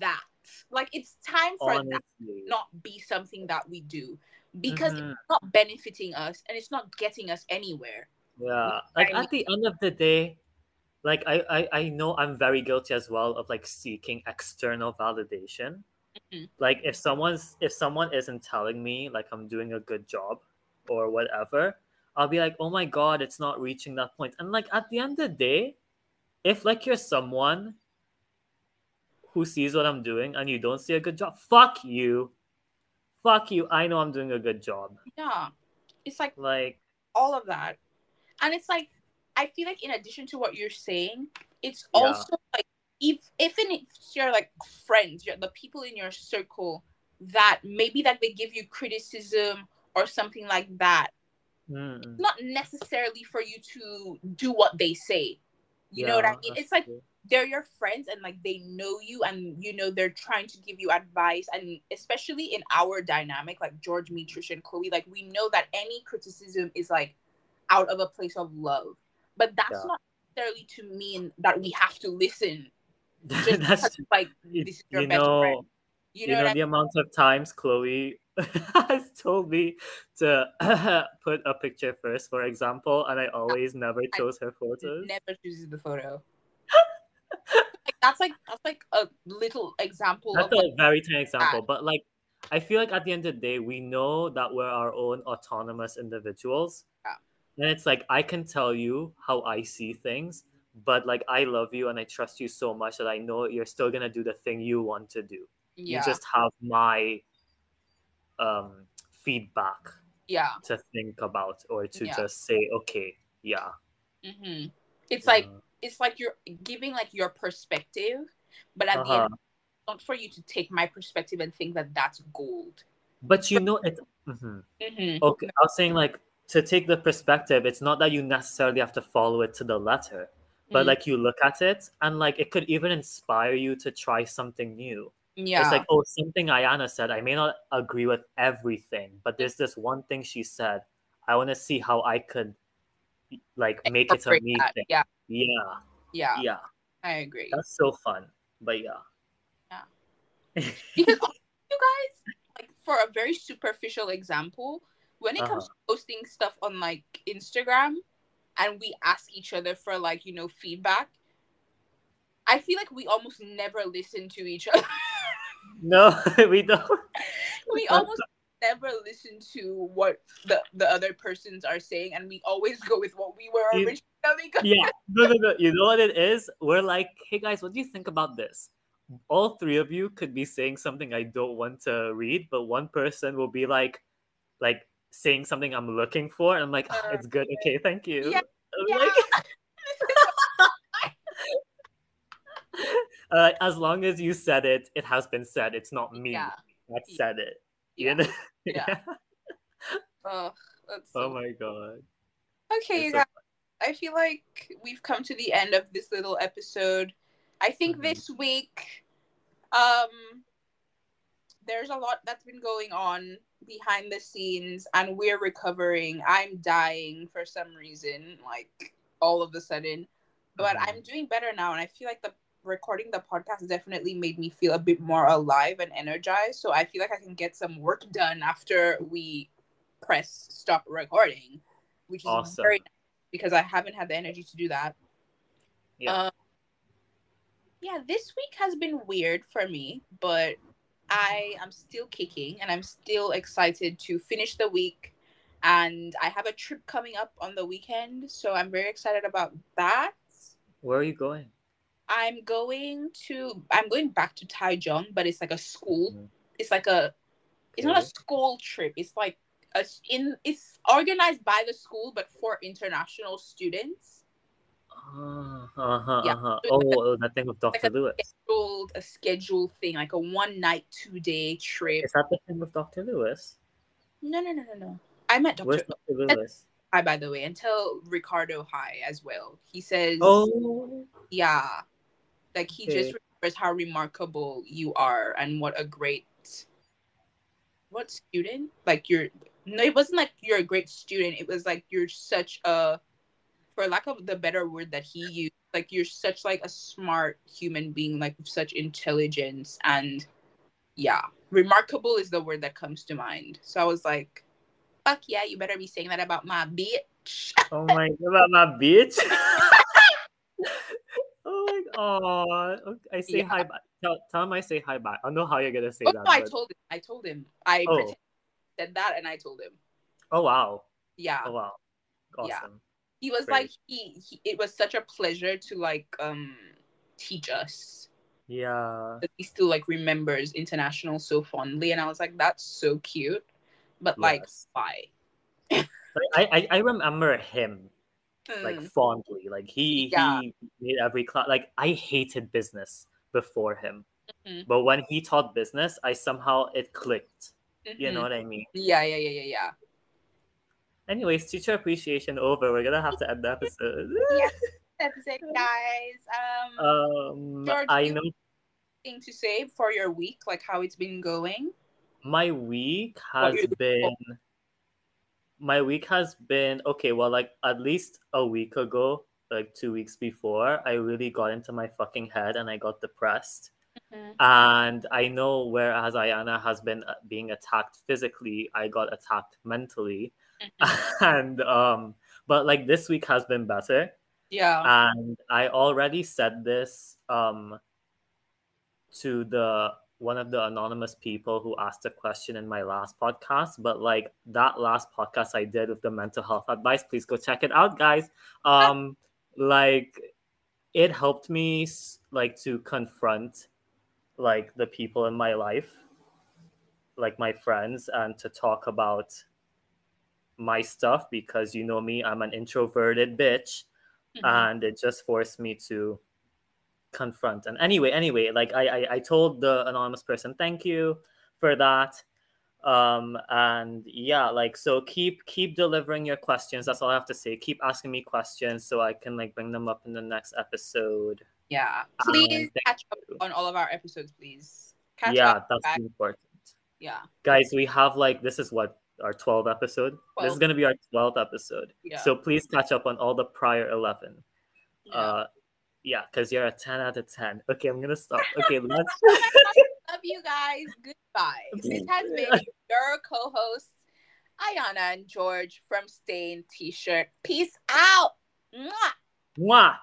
S2: that. Like it's time for that
S1: honestly
S2: not be something that we do because
S1: Mhm.
S2: it's not benefiting us and it's not getting us anywhere.
S1: Yeah, like
S2: I
S1: at the end of the day, like I, I I know I'm very guilty as well of like seeking external validation.
S2: Mhm.
S1: Like if someone's if someone isn't telling me like I'm doing a good job or whatever, I'll be like, oh my god, it's not reaching that point. And like at the end of the day, if like you're someone who sees what I'm doing and you don't see a good job, fuck you. Fuck you. I know I'm doing a good job.
S2: Yeah. It's like
S1: Like
S2: all of that. And it's like I feel like in addition to what you're saying, it's
S1: Yeah.
S2: also like if if it's your like friends, your, the people in your circle that maybe that they give you criticism or something like that,
S1: mm,
S2: not necessarily for you to do what they say. You know what I mean? It's like
S1: true.
S2: they're your friends and like they know you and you know they're trying to give you advice and especially in our dynamic like george me trish and chloe like we know that any criticism is like out of a place of love but that's
S1: Yeah.
S2: not necessarily to mean that we have to listen just
S1: That's
S2: like
S1: you,
S2: this is your
S1: you
S2: best
S1: know
S2: friend you
S1: you
S2: know,
S1: know
S2: what I
S1: the amount of times Chloe has told me to put a picture first, for example, and I always never chose her photos.
S2: Never chooses the photo. like, that's like that's like a little example.
S1: That's a
S2: like,
S1: very tiny example, but like I feel like at the end of the day, we know that we're our own autonomous individuals.
S2: Yeah.
S1: And it's like I can tell you how I see things, but like I love you and I trust you so much that I know you're still gonna do the thing you want to do.
S2: yeah,
S1: You just have my um feedback
S2: yeah.
S1: to think about or to
S2: Yeah.
S1: just say, okay, yeah.
S2: hmm It's like
S1: uh,
S2: it's like you're giving like your perspective, but at the
S1: uh-huh.
S2: end, not for you to take my perspective and think that that's gold.
S1: But you know it's mhm.
S2: hmm
S1: okay. I was saying like to take the perspective, it's not that you necessarily have to follow it to the letter. but
S2: Mm.
S1: like you look at it and like it could even inspire you to try something new
S2: Yeah,
S1: it's like oh something ayana said i may not agree with everything but there's this one thing she said i want to see how i could like make it a me thing
S2: Yeah,
S1: yeah
S2: yeah,
S1: yeah
S2: I agree.
S1: that's so fun but yeah.
S2: yeah because you guys like for a very superficial example when it comes uh-huh. to posting stuff on like instagram and we ask each other for like you know feedback i feel like we almost never listen to each other.
S1: No we don't.
S2: We almost never listen to what the the other persons are saying and we always go with what we were originally going
S1: yeah. no no no. You know what it is? We're like hey guys what do you think about this? All three of you could be saying something i don't want to read but one person will be like like saying something i'm looking for and i'm like "Ah, it's good okay thank you
S2: Yeah, yeah.
S1: like, uh, as long as you said it it has been said it's not me
S2: yeah
S1: that said it
S2: Yeah.
S1: you know
S2: Yeah. Ugh, that's so
S1: oh my god
S2: Okay, you
S1: so
S2: guys. I feel like we've come to the end of this little episode. I think
S1: Mhm.
S2: this week, um, there's a lot that's been going on behind the scenes, and we're recovering. I'm dying for some reason, like all of a sudden, but
S1: Mhm.
S2: I'm doing better now, and I feel like the recording the podcast definitely made me feel a bit more alive and energized. So I feel like I can get some work done after we press stop recording, which is
S1: Awesome.
S2: very nice because I haven't had the energy to do that.
S1: Yeah.
S2: Um, yeah, this week has been weird for me, but I am still kicking and I'm still excited to finish the week. And I have a trip coming up on the weekend, so I'm very excited about that.
S1: where are you going
S2: I'm going to I'm going back to Taichung, but it's like a school.
S1: Mhm.
S2: It's like a it's not a school trip. It's like a, in it's organized by the school, but for international students.
S1: Uh, uh-huh,
S2: Yeah.
S1: uh-huh. Oh,
S2: like a-
S1: oh that thing with dr
S2: a-
S1: lewis
S2: Scheduled a scheduled thing, like a one night, two day trip.
S1: is that the thing with dr lewis
S2: No, no, no, no, no. I met
S1: where's
S2: Doctor
S1: dr lewis
S2: Hi, by the way, and tell Ricardo hi as well. He says,
S1: oh
S2: yeah, like he just
S1: Okay.
S2: remembers how remarkable you are and what a great what student like you're no it wasn't like you're a great student it was like you're such a for lack of the better word that he used like you're such like a smart human being like with such intelligence and yeah remarkable is the word that comes to mind so i was like fuck yeah you better be saying that about my bitch
S1: oh, oh my god, my bitch. oh my god. I say
S2: Yeah.
S1: hi back. Tell, tell him I say hi back. I know how you're gonna say
S2: oh
S1: that.
S2: no i told him i told him i
S1: Oh.
S2: pretended said that and i told him
S1: oh wow.
S2: yeah
S1: Oh wow.
S2: Yeah. He was
S1: Great.
S2: like he, he it was such a pleasure to like um teach us
S1: Yeah.
S2: he still like remembers international so fondly and i was like that's so cute but like
S1: Yes.
S2: why
S1: I, I I remember him like
S2: Mm,
S1: fondly. Like he
S2: Yeah.
S1: he made every class. Like I hated business before him,
S2: Mhm.
S1: but when he taught business, I somehow it clicked. You
S2: mhm.
S1: know what I mean?
S2: yeah yeah yeah yeah yeah
S1: Anyways, teacher appreciation over. We're gonna have to end the episode.
S2: Yeah. that's it guys um
S1: Um,
S2: George,
S1: I know
S2: thing to say for your week like how it's been going
S1: my week has been my week has been okay well like at least a week ago like two weeks before i really got into my fucking head and i got depressed Mm. And I know whereas Ayana has been uh, being attacked physically, I got attacked mentally. And um but like this week has been better.
S2: Yeah.
S1: And I already said this um to the one of the anonymous people who asked a question in my last podcast but like that last podcast i did with the mental health advice please go check it out guys um like it helped me like to confront like the people in my life like my friends and to talk about my stuff because you know me i'm an introverted bitch mm-hmm. and it just forced me to confront. And anyway, anyway, like I, I, I told the anonymous person, thank you for that. Um, and yeah, like so keep keep delivering your questions. That's all I have to say. Keep asking me questions so I can like bring them up in the next episode.
S2: Yeah. Please um, catch up on all of our episodes, please. Catch
S1: yeah, that's back. important.
S2: Yeah.
S1: Guys, we have like this is what our 12 episode. 12. This is gonna be our 12th episode. Yeah. So please catch up on all the prior 11. Yeah. Uh yeah, because you're a 10 out of 10. Okay, I'm gonna stop. Okay, let's
S2: love you guys. Goodbye. This has been your co-hosts, Ayana and George from Stain T-shirt. Peace out. Mwah.
S1: Mwah.